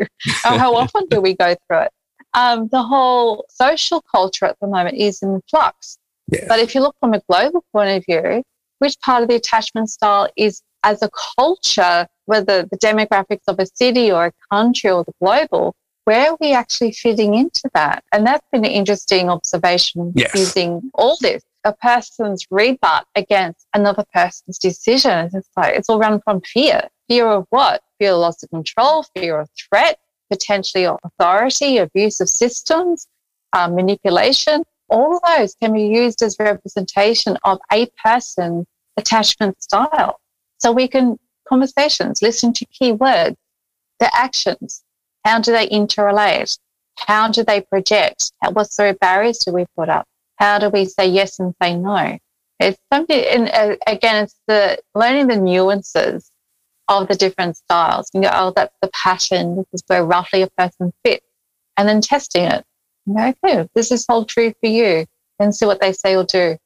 A: or how often do we go through it? Um, the whole social culture at the moment is in flux. But if you look from a global point of view, which part of the attachment style is as a culture, whether the demographics of a city or a country or the global, where are we actually fitting into that? And that's been an interesting observation yes. using all this a person's rebut against another person's decision. It's like it's all run from fear. Fear of what? Fear of loss of control, fear of threat, potentially authority, abuse of systems, um, manipulation. All of those can be used as representation of a person's attachment style. So we can conversations, listen to key words, their actions. How do they interrelate? How do they project? What sort of barriers do we put up? How do we say yes and say no? It's something, and uh, again, it's the learning the nuances of the different styles. You go, oh, that's the pattern. This is where roughly a person fits. And then testing it. You go, okay, this is all true for you. And see what they say or do.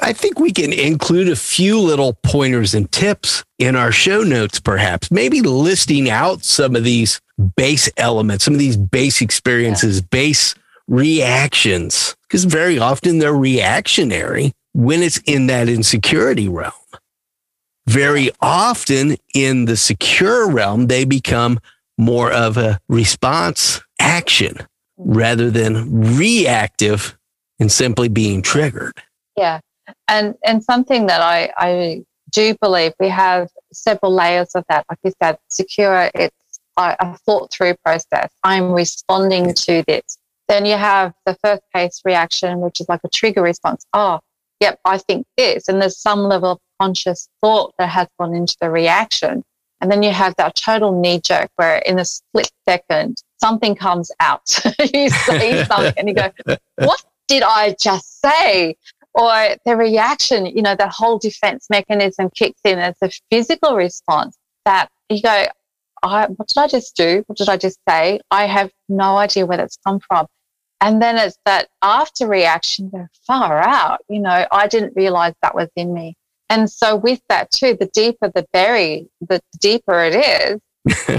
B: I think we can include a few little pointers and tips in our show notes, perhaps, maybe listing out some of these base elements, some of these base experiences, yeah. base reactions because very often they're reactionary when it's in that insecurity realm. Very often in the secure realm, they become more of a response action rather than reactive and simply being triggered.
A: Yeah. And and something that I, I do believe we have several layers of that. Like you said, secure, it's a, a thought through process. I'm responding to this. Then you have the first case reaction, which is like a trigger response. Oh, yep, I think this. And there's some level of conscious thought that has gone into the reaction. And then you have that total knee jerk where in a split second, something comes out. you say something and you go, what did I just say? Or the reaction, you know, the whole defense mechanism kicks in as a physical response that you go, I, what did I just do? What did I just say? I have no idea where that's come from. And then it's that after reaction, they're far out. You know, I didn't realize that was in me. And so with that too, the deeper the berry, the deeper it is,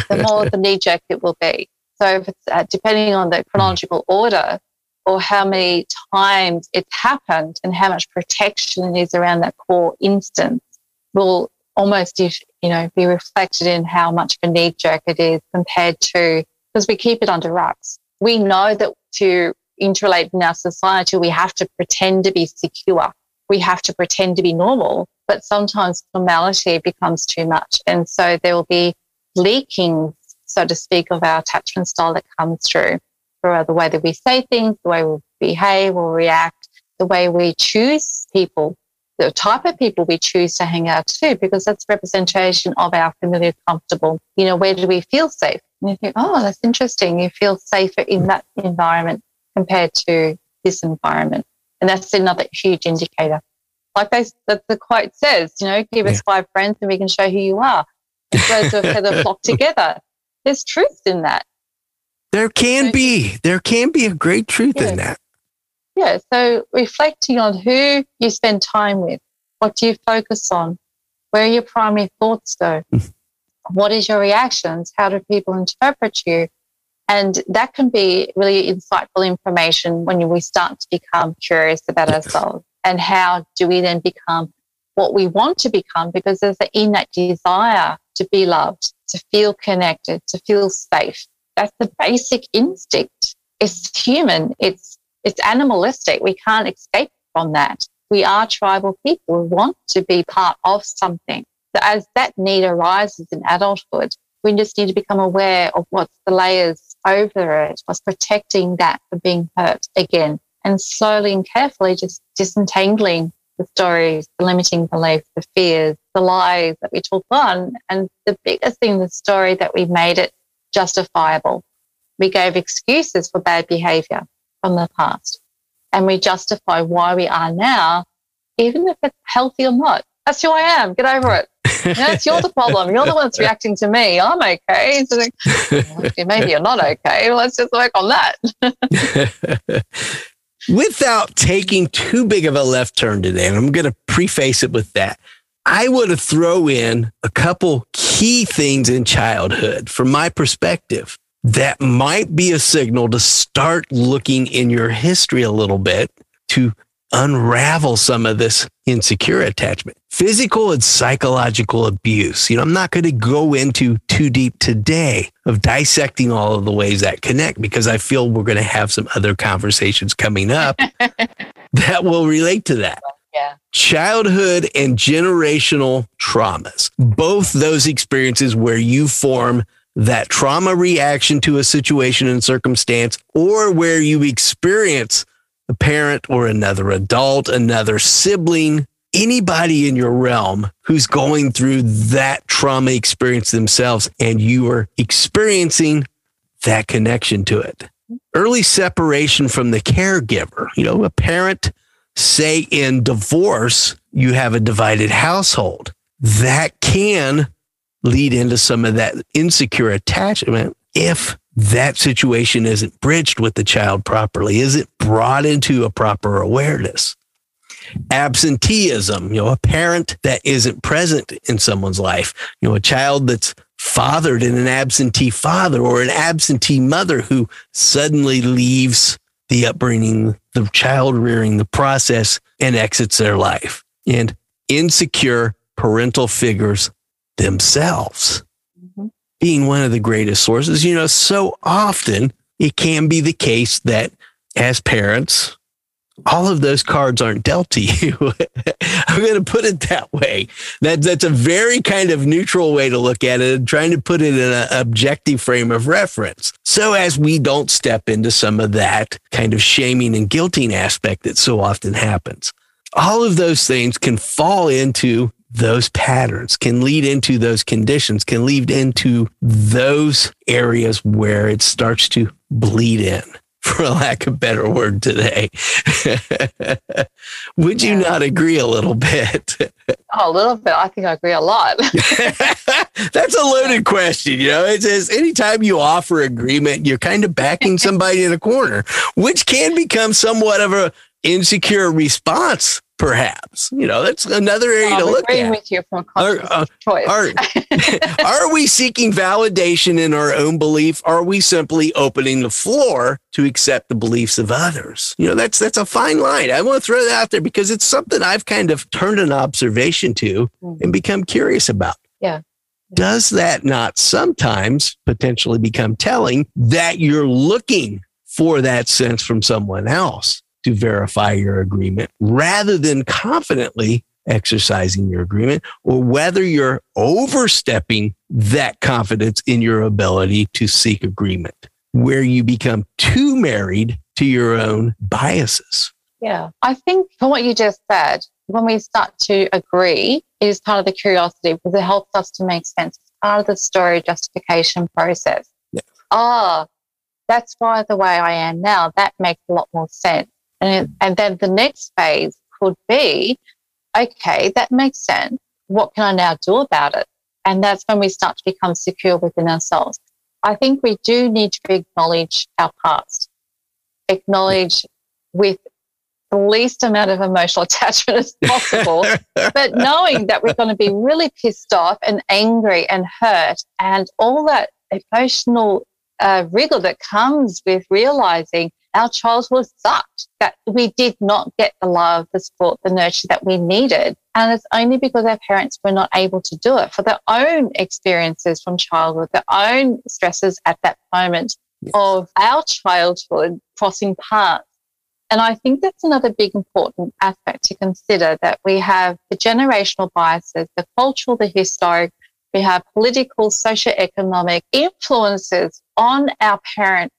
A: the more the knee jerk it will be. So if it's uh, depending on the chronological order or how many times it's happened and how much protection is around that core instance will almost, you know, be reflected in how much of a knee jerk it is compared to, because we keep it under wraps. We know that to interrelate in our society, we have to pretend to be secure. We have to pretend to be normal, but sometimes normality becomes too much. And so there will be leakings, so to speak, of our attachment style that comes through through the way that we say things, the way we behave or react, the way we choose people, the type of people we choose to hang out to, because that's representation of our familiar, comfortable. You know, where do we feel safe? And you think, oh, that's interesting. You feel safer in that environment compared to this environment. And that's another huge indicator. Like they, the, the quote says, you know, give yeah. us five friends and we can show who you are. Birds of a feather flock together. There's truth in that.
B: There can be. There can be a great truth yeah. in that.
A: Yeah. So reflecting on who you spend time with, what do you focus on? Where your primary thoughts go? what is your reactions? How do people interpret you? And that can be really insightful information when we start to become curious about ourselves. And how do we then become what we want to become? Because there's an innate desire to be loved, to feel connected, to feel safe. That's the basic instinct. It's human. It's, it's animalistic. We can't escape from that. We are tribal people. We want to be part of something. So as that need arises in adulthood, we just need to become aware of what's the layers over it, what's protecting that from being hurt again, and slowly and carefully just disentangling the stories, the limiting beliefs, the fears, the lies that we took on. And the biggest thing, the story that we made it justifiable. We gave excuses for bad behavior from the past. And we justify why we are now, even if it's healthy or not. That's who I am. Get over it. That's you're the problem. You're the one that's reacting to me. I'm okay. So like, maybe you're not okay. Let's just work on that.
B: Without taking too big of a left turn today, and I'm going to preface it with that. I would throw in a couple key things in childhood from my perspective that might be a signal to start looking in your history a little bit to unravel some of this insecure attachment. Physical and psychological abuse. You know, I'm not going to go into too deep today of dissecting all of the ways that connect because I feel we're going to have some other conversations coming up that will relate to that. Childhood and generational traumas. Both those experiences where you form that trauma reaction to a situation and circumstance, or where you experience a parent or another adult, another sibling, anybody in your realm who's going through that trauma experience themselves, and you are experiencing that connection to it. Early separation from the caregiver, you know, a parent, say in divorce, you have a divided household. That can lead into some of that insecure attachment if that situation isn't bridged with the child properly, isn't brought into a proper awareness. Absenteeism, you know, a parent that isn't present in someone's life, you know, a child that's fathered in an absentee father or an absentee mother who suddenly leaves the upbringing, the child rearing, the process and exits their life. And insecure parental figures themselves mm-hmm. being one of the greatest sources. You know, so often it can be the case that as parents, all of those cards aren't dealt to you. I'm going to put it that way. That, that's a very kind of neutral way to look at it trying to put it in an objective frame of reference. So as we don't step into some of that kind of shaming and guilting aspect that so often happens. All of those things can fall into those patterns can lead into those conditions, can lead into those areas where it starts to bleed in, for lack of a better word today. Would you not agree a little bit?
A: Oh, a little bit. I think I agree a lot.
B: That's a loaded question. You know, it says anytime you offer agreement, you're kind of backing somebody in a corner, which can become somewhat of a insecure response perhaps. You know, that's another area to look at.
A: with you from are, uh, choice.
B: Are, are we seeking validation in our own belief? Are we simply opening the floor to accept the beliefs of others? You know, that's that's a fine line. I want to throw that out there because it's something I've kind of turned an observation to mm-hmm. and become curious about.
A: Yeah.
B: Does that not sometimes potentially become telling that you're looking for that sense from someone else to verify your agreement rather than confidently exercising your agreement or whether you're overstepping that confidence in your ability to seek agreement where you become too married to your own biases.
A: Yeah. I think from what you just said, when we start to agree, it is part of the curiosity because it helps us to make sense. It's part of the story justification process.
B: Yeah.
A: Ah, that's why the way I am now, that makes a lot more sense. And, and then the next phase could be, okay, that makes sense. What can I now do about it? And that's when we start to become secure within ourselves. I think we do need to acknowledge our past, acknowledge with the least amount of emotional attachment as possible, but knowing that we're going to be really pissed off and angry and hurt and all that emotional uh, rigor that comes with realizing our childhood sucked, that we did not get the love, the support, the nurture that we needed. And it's only because our parents were not able to do it for their own experiences from childhood, their own stresses at that moment yes. of our childhood crossing paths. And I think that's another big important aspect to consider that we have the generational biases, the cultural, the historic, we have political, socioeconomic influences on our parents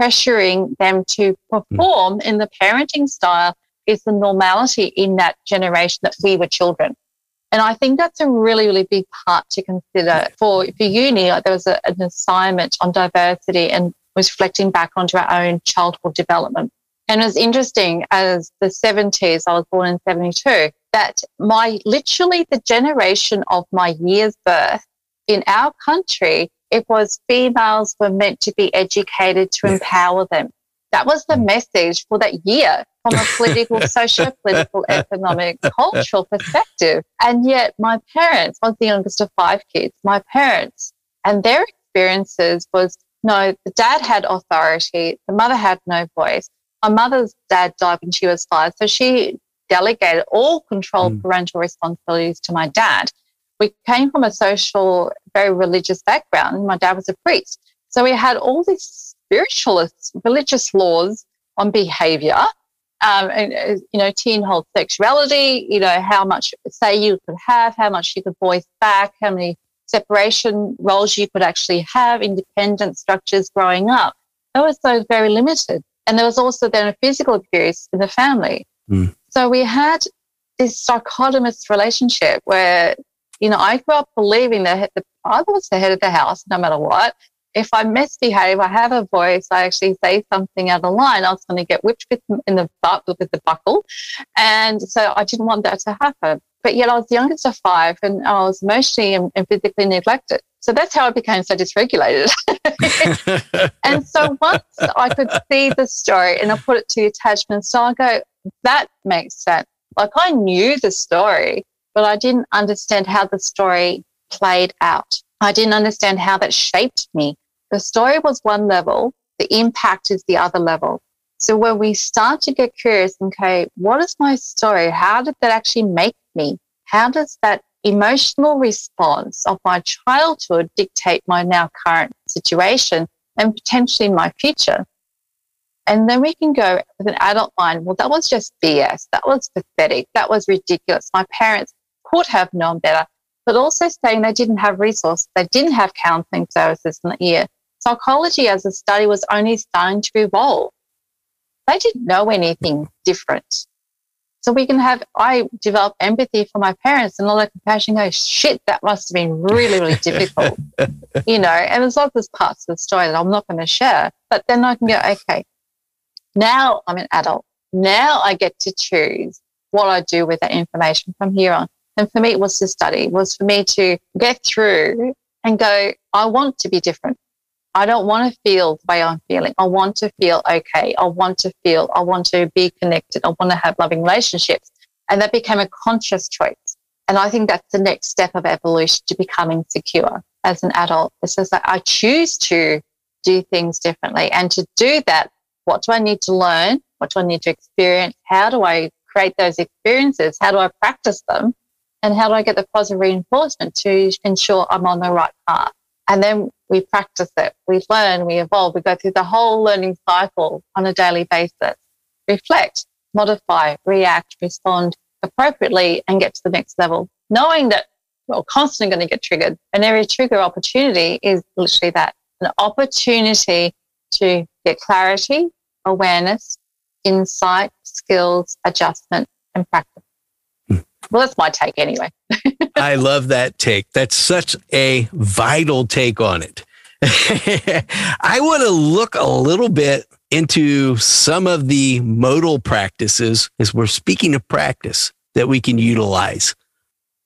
A: pressuring them to perform in the parenting style is the normality in that generation that we were children. And I think that's a really, really big part to consider for, for uni. There was a, an assignment on diversity and was reflecting back onto our own childhood development. And it was interesting as the 70s, I was born in 72, that my literally the generation of my year's birth in our country it was females were meant to be educated to empower them. That was the mm. message for that year from a political, social, political, economic, cultural perspective. And yet my parents, I was the youngest of five kids, my parents and their experiences was no, the dad had authority, the mother had no voice. My mother's dad died when she was five, so she delegated all control mm. parental responsibilities to my dad we came from a social, very religious background. My dad was a priest. So we had all these spiritualist, religious laws on behavior. Um, and, uh, you know, teen hold sexuality, you know, how much say you could have, how much you could voice back, how many separation roles you could actually have, independent structures growing up. That was so very limited. And there was also then a physical abuse in the family. Mm. So we had this dichotomous relationship where you know, I grew up believing that the father was the head of the house no matter what. If I misbehave, I have a voice, I actually say something out of line, I was going to get whipped with, in the butt with the buckle. And so I didn't want that to happen. But yet I was the youngest of five and I was emotionally and, and physically neglected. So that's how I became so dysregulated. and so once I could see the story and I put it to attachment, so I go, that makes sense. Like I knew the story, but I didn't understand how the story played out. I didn't understand how that shaped me. The story was one level, the impact is the other level. So when we start to get curious, okay, what is my story? How did that actually make me? How does that emotional response of my childhood dictate my now current situation and potentially my future? And then we can go with an adult mind, well, that was just BS. That was pathetic. That was ridiculous. My parents could have known better, but also saying they didn't have resources, they didn't have counselling services in the ear. Psychology as a study was only starting to evolve. They didn't know anything different. So we can have, I develop empathy for my parents and all that compassion go, shit, that must have been really, really difficult. you know, and there's lots of parts of the story that I'm not going to share, but then I can go, okay, now I'm an adult. Now I get to choose what I do with that information from here on. And for me, it was to study, was for me to get through and go, I want to be different. I don't want to feel the way I'm feeling. I want to feel okay. I want to feel, I want to be connected. I want to have loving relationships. And that became a conscious choice. And I think that's the next step of evolution to becoming secure as an adult. It's just like I choose to do things differently. And to do that, what do I need to learn? What do I need to experience? How do I create those experiences? How do I practice them? And how do I get the positive reinforcement to ensure I'm on the right path? And then we practice it. We learn, we evolve, we go through the whole learning cycle on a daily basis. Reflect, modify, react, respond appropriately, and get to the next level. Knowing that we're constantly going to get triggered. And every trigger opportunity is literally that an opportunity to get clarity, awareness, insight, skills, adjustment, and practice. Well, that's my take anyway.
B: I love that take. That's such a vital take on it. I want to look a little bit into some of the modal practices as we're speaking of practice that we can utilize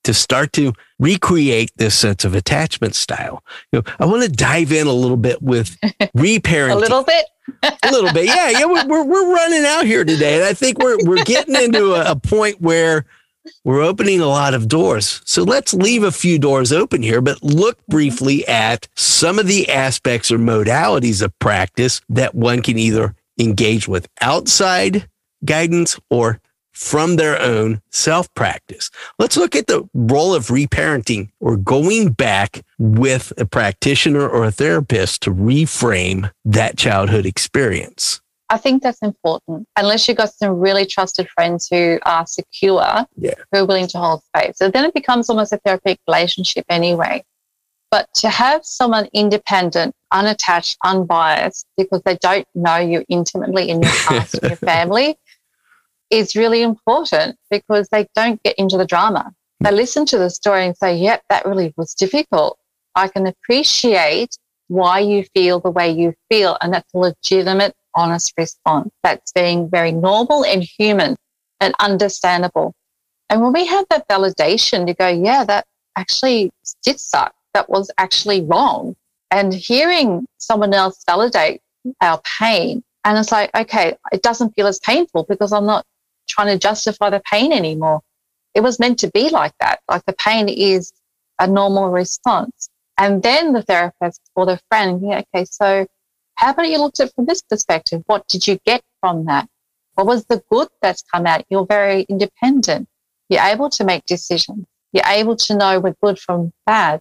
B: to start to recreate this sense of attachment style. You know, I want to dive in a little bit with reparenting. a
A: little bit.
B: a little bit, yeah, yeah. We're, we're, we're running out here today, and I think we're we're getting into a, a point where we're opening a lot of doors. So let's leave a few doors open here, but look briefly at some of the aspects or modalities of practice that one can either engage with outside guidance or from their own self practice. Let's look at the role of reparenting or going back with a practitioner or a therapist to reframe that childhood experience.
A: I think that's important. Unless you've got some really trusted friends who are secure,
B: yeah.
A: who are willing to hold space. So then it becomes almost a therapeutic relationship anyway. But to have someone independent, unattached, unbiased, because they don't know you intimately in your past and your family, is really important because they don't get into the drama. They listen to the story and say, yep, that really was difficult. I can appreciate why you feel the way you feel. And that's a legitimate honest response. That's being very normal and human and understandable. And when we have that validation to go, yeah, that actually did suck. That was actually wrong. And hearing someone else validate our pain, and it's like, okay, it doesn't feel as painful because I'm not trying to justify the pain anymore. It was meant to be like that. Like the pain is a normal response. And then the therapist or the friend, yeah, okay, so how about you looked at it from this perspective? What did you get from that? What was the good that's come out? You're very independent. You're able to make decisions. You're able to know what good from bad.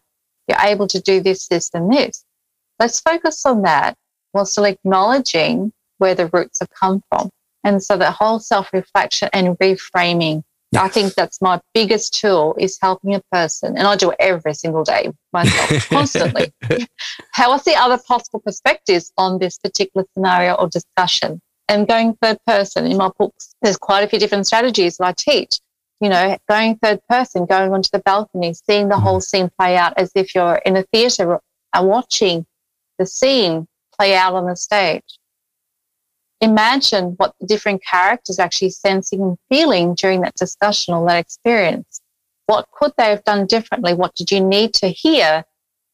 A: You're able to do this, this, and this. Let's focus on that while still acknowledging where the roots have come from. And so the whole self reflection and reframing I think that's my biggest tool is helping a person, and I do it every single day myself, constantly. How are the other possible perspectives on this particular scenario or discussion? And going third person in my books, there's quite a few different strategies that I teach. You know, going third person, going onto the balcony, seeing the whole mm-hmm. scene play out as if you're in a theatre and watching the scene play out on the stage imagine what the different characters actually sensing and feeling during that discussion or that experience. What could they have done differently? What did you need to hear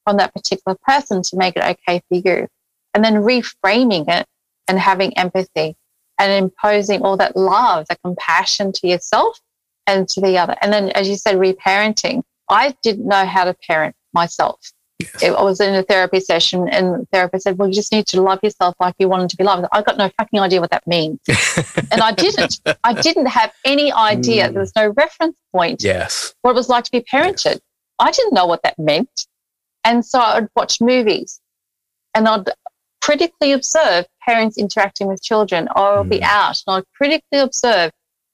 A: from that particular person to make it okay for you? And then reframing it and having empathy and imposing all that love, that compassion to yourself and to the other. And then, as you said, reparenting. I didn't know how to parent myself. I was in a therapy session and the therapist said, Well, you just need to love yourself like you wanted to be loved. I got no fucking idea what that means. and I didn't. I didn't have any idea. Mm. There was no reference point.
B: Yes.
A: What it was like to be parented. Yes. I didn't know what that meant. And so I'd watch movies and I'd critically observe parents interacting with children or mm. be out and I'd critically observe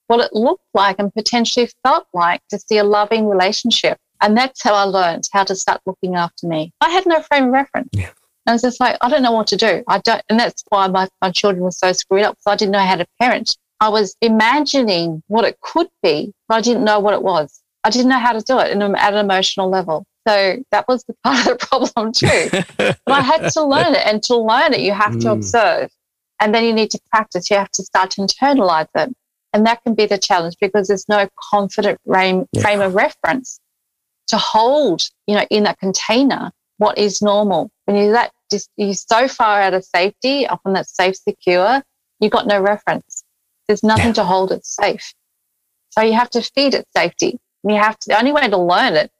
A: what it looked like and potentially felt like to see a loving relationship and that's how I learned how to start looking after me. I had no frame of reference. Yeah. I was just like, I don't know what to do. I don't, and that's why my, my children were so screwed up because I didn't know how to parent. I was imagining what it could be, but I didn't know what it was. I didn't know how to do it and at an emotional level. So that was the part of the problem too. but I had to learn it. And to learn it, you have mm. to observe. And then you need to practice. You have to start to internalize it. And that can be the challenge because there's no confident frame, yeah. frame of reference to hold, you know, in that container what is normal. When you're that just you're so far out of safety, often that's safe, secure, you've got no reference. There's nothing yeah. to hold it safe. So you have to feed it safety. And you have to the only way to learn it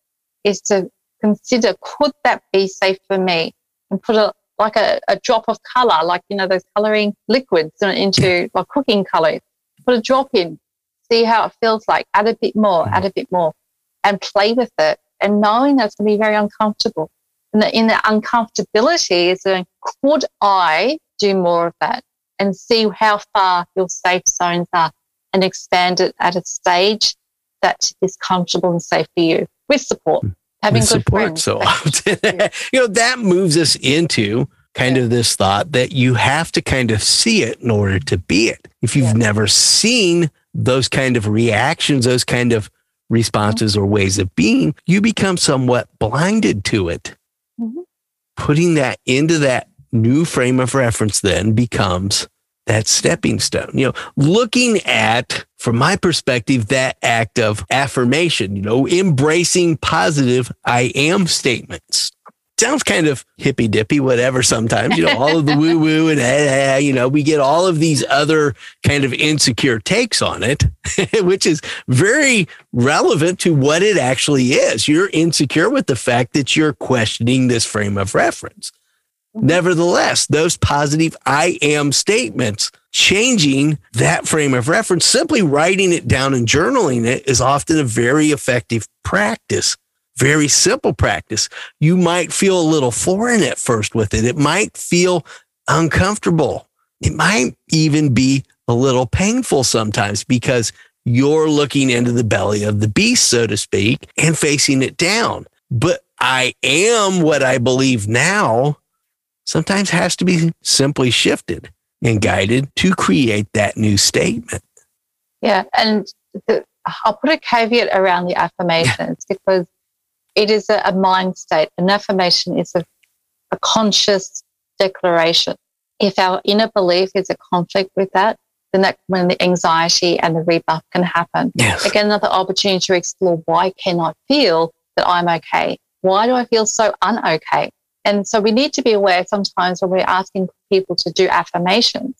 A: is to consider could that be safe for me? And put a like a, a drop of color, like you know, those coloring liquids into like cooking color. Put a drop in, see how it feels like, add a bit more, add mm. a bit more and play with it and knowing that's going to be very uncomfortable. And the, in the uncomfortability is that could I do more of that and see how far your safe zones are and expand it at a stage that is comfortable and safe for you with support. Hmm. Having
B: With
A: good
B: support
A: friends.
B: so often. you know, that moves us into kind of this thought that you have to kind of see it in order to be it. If you've
A: Yeah.
B: never seen those kind of reactions, those kind of responses or ways of being, you become somewhat blinded to it.
A: Mhm.
B: Putting that into that new frame of reference then becomes that stepping stone. You know, looking at, from my perspective, that act of affirmation, you know, embracing positive I am statements. Sounds kind of hippy dippy, whatever, sometimes, you know, all of the woo woo and, eh, eh, you know, we get all of these other kind of insecure takes on it, which is very relevant to what it actually is. You're insecure with the fact that you're questioning this frame of reference. Nevertheless, those positive I am statements, changing that frame of reference, simply writing it down and journaling it is often a very effective practice. Very simple practice. You might feel a little foreign at first with it. It might feel uncomfortable. It might even be a little painful sometimes because you're looking into the belly of the beast, so to speak, and facing it down. But I am what I believe now sometimes has to be simply shifted and guided to create that new statement.
A: Yeah, and the, I'll put a caveat around the affirmations because it is a, a mind state. An affirmation is a, a conscious declaration. If our inner belief is a conflict with that, then that when the anxiety and the rebuff can happen.
B: Yes.
A: Again, another opportunity to explore why can I feel that I'm okay? Why do I feel so unokay? And so we need to be aware sometimes when we're asking people to do affirmations,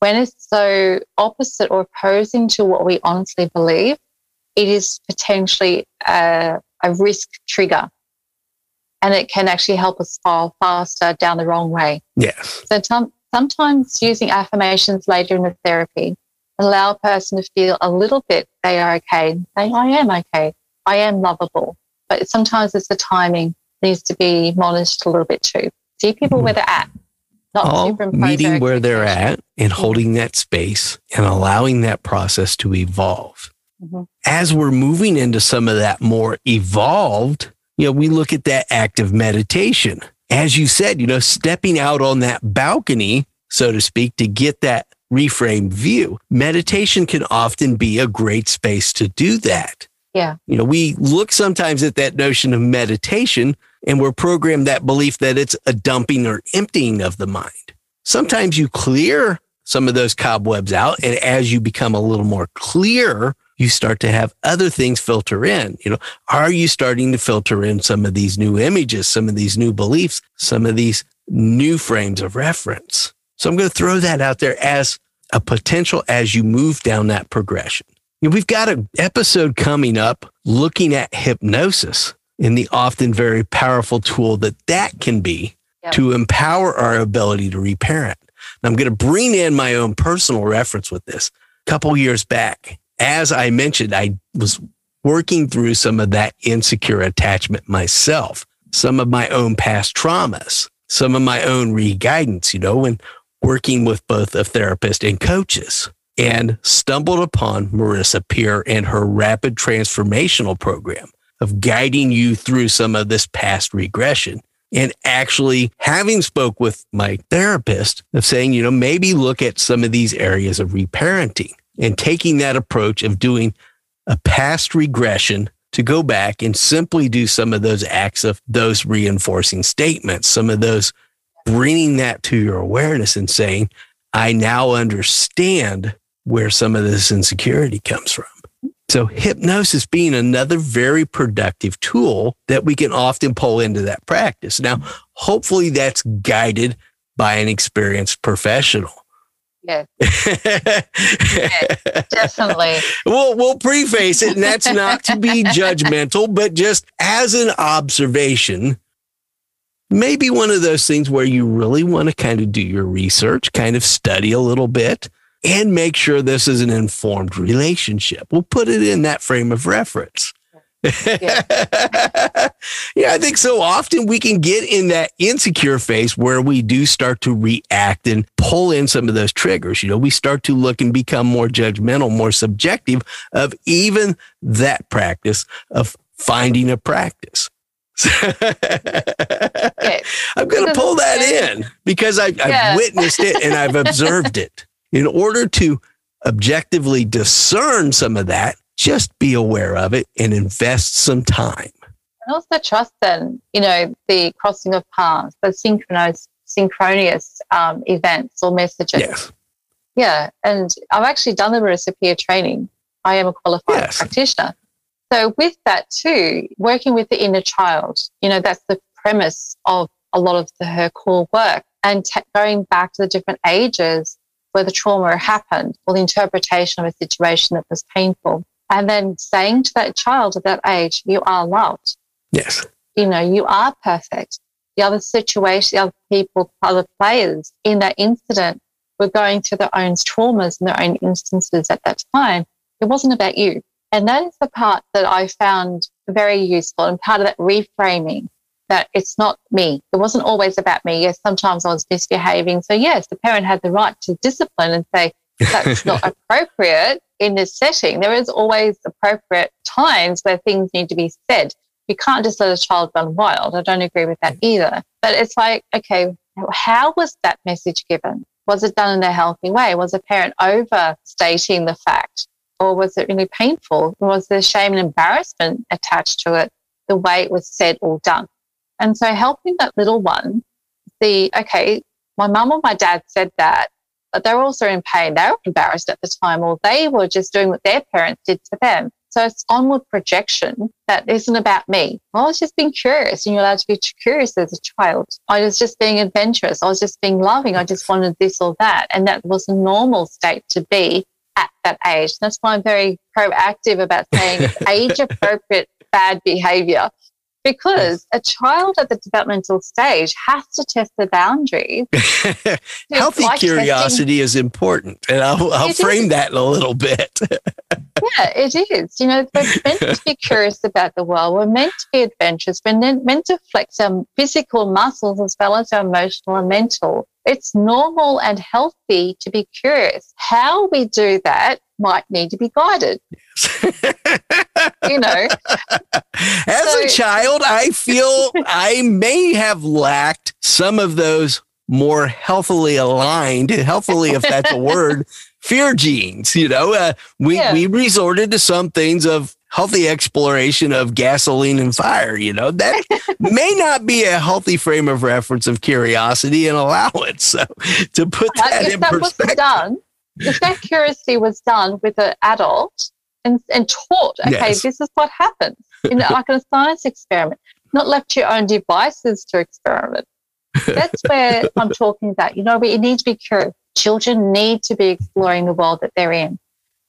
A: when it's so opposite or opposing to what we honestly believe, it is potentially a, a risk trigger. And it can actually help us fall faster down the wrong way.
B: Yes.
A: So tom- sometimes using affirmations later in the therapy allow a person to feel a little bit they are okay. Say, I am okay. I am lovable. But sometimes it's the timing needs to be monitored a little bit too. See people where they're at. Not
B: All meeting where they're at and holding that space and allowing that process to evolve. As we're moving into some of that more evolved, you know, we look at that active meditation. As you said, you know, stepping out on that balcony, so to speak, to get that reframed view. Meditation can often be a great space to do that.
A: Yeah.
B: You know, we look sometimes at that notion of meditation and we're programmed that belief that it's a dumping or emptying of the mind. Sometimes you clear some of those cobwebs out. And as you become a little more clear, you start to have other things filter in. You know, are you starting to filter in some of these new images, some of these new beliefs, some of these new frames of reference? So I'm going to throw that out there as a potential as you move down that progression. You know, we've got an episode coming up looking at hypnosis and the often very powerful tool that that can be
A: Yep.
B: to empower our ability to reparent. And I'm going to bring in my own personal reference with this. A couple years back, as I mentioned, I was working through some of that insecure attachment myself, some of my own past traumas, some of my own re-guidance, you know, and working with both a therapist and coaches and stumbled upon Marissa Peer and her rapid transformational program of guiding you through some of this past regression and actually having spoke with my therapist of saying, you know, maybe look at some of these areas of reparenting and taking that approach of doing a past regression to go back and simply do some of those acts of those reinforcing statements, some of those bringing that to your awareness and saying, I now understand where some of this insecurity comes from. So hypnosis being another very productive tool that we can often pull into that practice. Now, hopefully that's guided by an experienced professional.
A: Yes, definitely.
B: we'll, we'll preface it, and that's not to be judgmental, but just as an observation, maybe one of those things where you really want to kind of do your research, kind of study a little bit, and make sure this is an informed relationship. We'll put it in that frame of reference. Yeah. yeah, I think so often we can get in that insecure phase where we do start to react and pull in some of those triggers. You know, we start to look and become more judgmental, more subjective of even that practice of finding a practice. I'm going to pull that in because I, have witnessed it and I've observed it. In order to objectively discern some of that, just be aware of it and invest some time.
A: And also trust then, you know, the crossing of paths, the synchronous, synchronous um, events or messages.
B: Yes.
A: Yeah. And I've actually done the Marissa Peer training. I am a qualified yes. practitioner. So with that too, working with the inner child, you know, that's the premise of a lot of the, her core work and t- going back to the different ages where the trauma happened or the interpretation of a situation that was painful and then saying to that child at that age, you are loved.
B: Yes.
A: You know, you are perfect. The other situation, the other people, other players in that incident were going through their own traumas and their own instances at that time. It wasn't about you. And that is the part that I found very useful and part of that reframing that it's not me. It wasn't always about me. Yes, sometimes I was misbehaving. So, yes, the parent had the right to discipline and say, that's not appropriate in this setting. There is always appropriate times where things need to be said. You can't just let a child run wild. I don't agree with that mm. either. But it's like, okay, how was that message given? Was it done in a healthy way? Was a parent overstating the fact? Or was it really painful? Was there shame and embarrassment attached to it, the way it was said or done? And so helping that little one see, okay, my mum or my dad said that but they're also in pain. They were embarrassed at the time, or they were just doing what their parents did to them. So it's onward projection that isn't about me. I was just being curious, and you're allowed to be curious as a child. I was just being adventurous. I was just being loving. I just wanted this or that. And that was a normal state to be at that age. That's why I'm very proactive about saying age appropriate bad behavior because a child at the developmental stage has to test the boundaries.
B: Healthy like curiosity testing. is important, and I'll, I'll frame is. that in a little bit.
A: yeah, it is. You know, we're meant to be curious about the world. We're meant to be adventurous. We're meant to flex our physical muscles as well as our emotional and mental. It's normal and healthy to be curious. How we do that might need to be guided. you know.
B: As so, a child, I feel I may have lacked some of those more healthily aligned, healthily, if that's a word, fear genes. You know, uh, we, yeah. we resorted to some things of healthy exploration of gasoline and fire. You know, that may not be a healthy frame of reference of curiosity and allowance. So to put that in that perspective.
A: done, if that curiosity was done with an adult and, and taught, okay, yes. this is what happens, you know, like a science experiment, not left to your own devices to experiment. That's where I'm talking about. You know, we need to be curious. Children need to be exploring the world that they're in.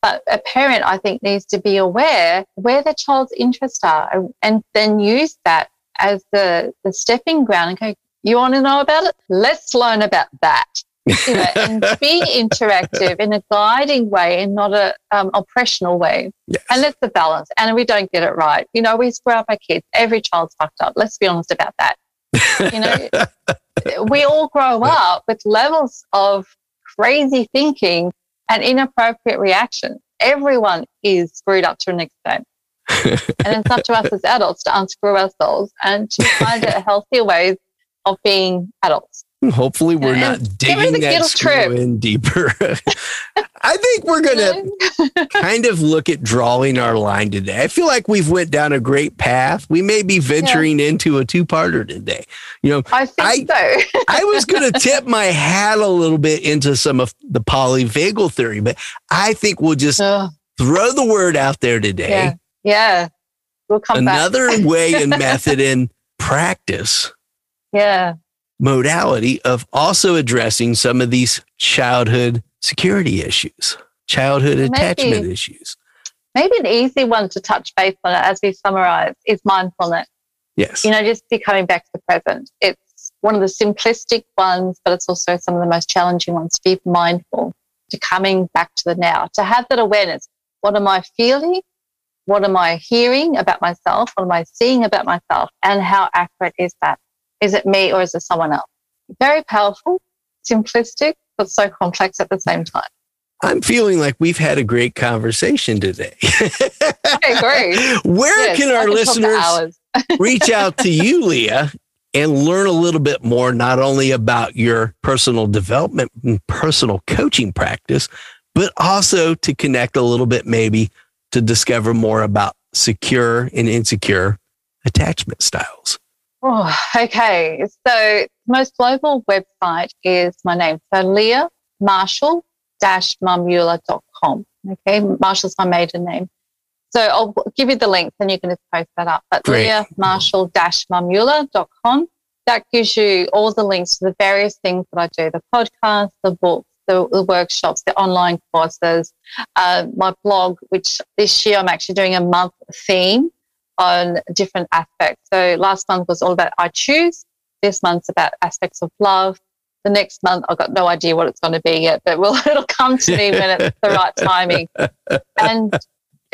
A: But a parent, I think, needs to be aware where their child's interests are and then use that as the, the stepping ground and go, you want to know about it? Let's learn about that you know, and be interactive in a guiding way and not a um, oppressional way. Yes. And that's the balance. And we don't get it right. You know, we screw up our kids. Every child's fucked up. Let's be honest about that. You know, we all grow up with levels of crazy thinking and inappropriate reactions. Everyone is screwed up to an extent. and it's up to us as adults to unscrew ourselves and to find a healthier way of being adults.
B: Hopefully, we're not digging that screw in deeper. I think we're going to kind of look at drawing our line today. I feel like we've went down a great path. We may be venturing yeah. into a two-parter today. You know,
A: I think I,
B: so. I was going to tip my hat a little bit into some of the polyvagal theory, but I think we'll just throw the word out there today.
A: Yeah, yeah. we'll come
B: another way and method in practice.
A: Yeah
B: modality of also addressing some of these childhood security issues, childhood maybe, attachment issues.
A: Maybe an easy one to touch base on it as we summarize is mindfulness.
B: Yes.
A: You know, just be coming back to the present. It's one of the simplistic ones, but it's also some of the most challenging ones to be mindful, to coming back to the now, to have that awareness. What am I feeling? What am I hearing about myself? What am I seeing about myself? And how accurate is that? Is it me or is it someone else? Very powerful, simplistic, but so complex at the same time.
B: I'm feeling like we've had a great conversation today.
A: okay, great.
B: Where yes, can our listeners reach out to you, Leah, and learn a little bit more, not only about your personal development and personal coaching practice, but also to connect a little bit, maybe to discover more about secure and insecure attachment styles?
A: Oh, okay. So, most global website is my name. So, Leah Marshall marmulla.com. Okay. Marshall's my maiden name. So I'll give you the link and you can just post that up. But Leah Marshall marmulla.com. That gives you all the links to the various things that I do the podcast, the books, the, the workshops, the online courses, uh, my blog, which this year I'm actually doing a month theme on different aspects. So last month was all about I choose. This month's about aspects of love. The next month, I've got no idea what it's going to be yet, but will it'll come to me when it's the right timing. And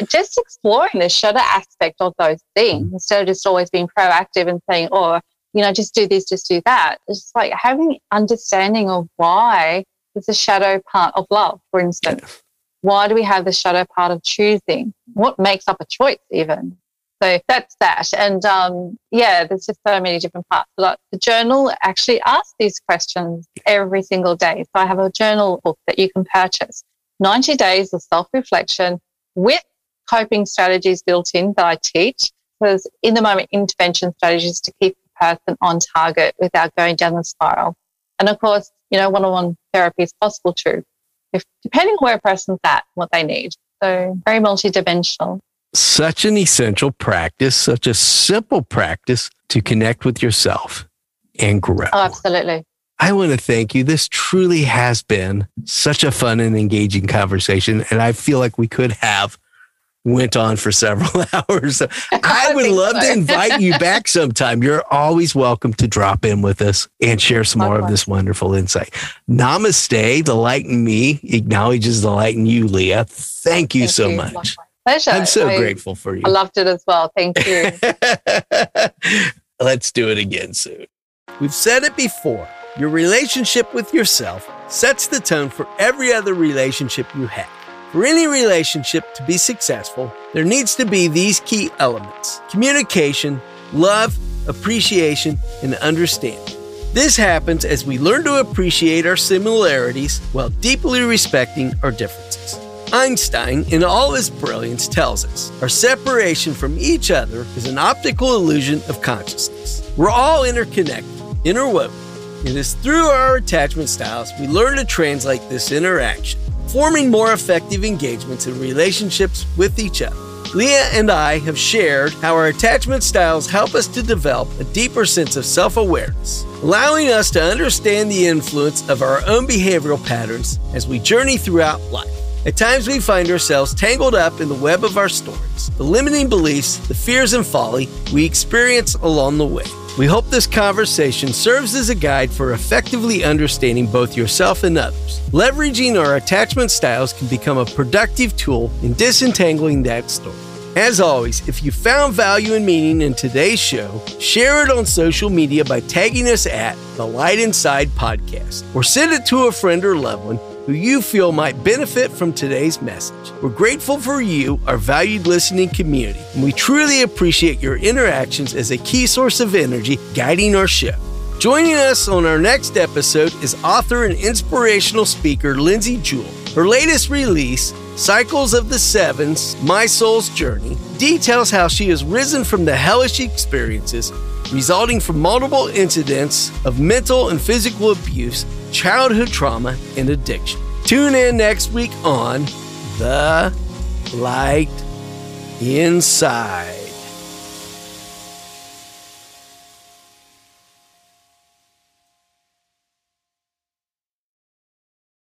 A: just exploring the shadow aspect of those things mm-hmm. instead of just always being proactive and saying, oh, you know, just do this, just do that. It's like having understanding of why there's a shadow part of love, for instance. Why do we have the shadow part of choosing? What makes up a choice, even? So that's that. And um, yeah, there's just so many different parts. But the journal actually asks these questions every single day. So I have a journal book that you can purchase 90 days of self reflection with coping strategies built in that I teach. Because in the moment intervention strategies to keep the person on target without going down the spiral. And of course, you know, one-on-one therapy is possible too, if depending on where a person's at, what they need. So very multidimensional.
B: Such an essential practice, such a simple practice to connect with yourself and grow.
A: Oh, absolutely.
B: I want to thank you. This truly has been such a fun and engaging conversation. And I feel like we could have went on for several hours. I would love so. to invite you back sometime. You're always welcome to drop in with us and share some more of this wonderful insight. Namaste. The light in me acknowledges the light in you, Leah. Thank you Thank so you. much.
A: Pleasure.
B: I'm so I, grateful for you.
A: I loved it as well. Thank you.
B: Let's do it again soon. We've said it before. Your relationship with yourself sets the tone for every other relationship you have. For any relationship to be successful, there needs to be these key elements communication, love, appreciation, and understanding. This happens as we learn to appreciate our similarities while deeply respecting our differences. Einstein, in all his brilliance, tells us our separation from each other is an optical illusion of consciousness. We're all interconnected, interwoven. It is through our attachment styles we learn to translate this interaction forming more effective engagements and relationships with each other. Leah and I have shared how our attachment styles help us to develop a deeper sense of self awareness, allowing us to understand the influence of our own behavioral patterns as we journey throughout life. At times, we find ourselves tangled up in the web of our stories, the limiting beliefs, the fears, and folly we experience along the way. We hope this conversation serves as a guide for effectively understanding both yourself and others. Leveraging our attachment styles can become a productive tool in disentangling that story. As always, if you found value and meaning in today's show, share it on social media by tagging us at the Light Inside Podcast or send it to a friend or loved one who you feel might benefit from today's message. We're grateful for you, our valued listening community, and we truly appreciate your interactions as a key source of energy guiding our show. Joining us on our next episode is author and inspirational speaker Lindsay Jewell. Her latest release, Cycles of the Sevens My Soul's Journey, details how she has risen from the hellish experiences resulting from multiple incidents of mental and physical abuse childhood trauma, and addiction. Tune in next week on The Light Inside.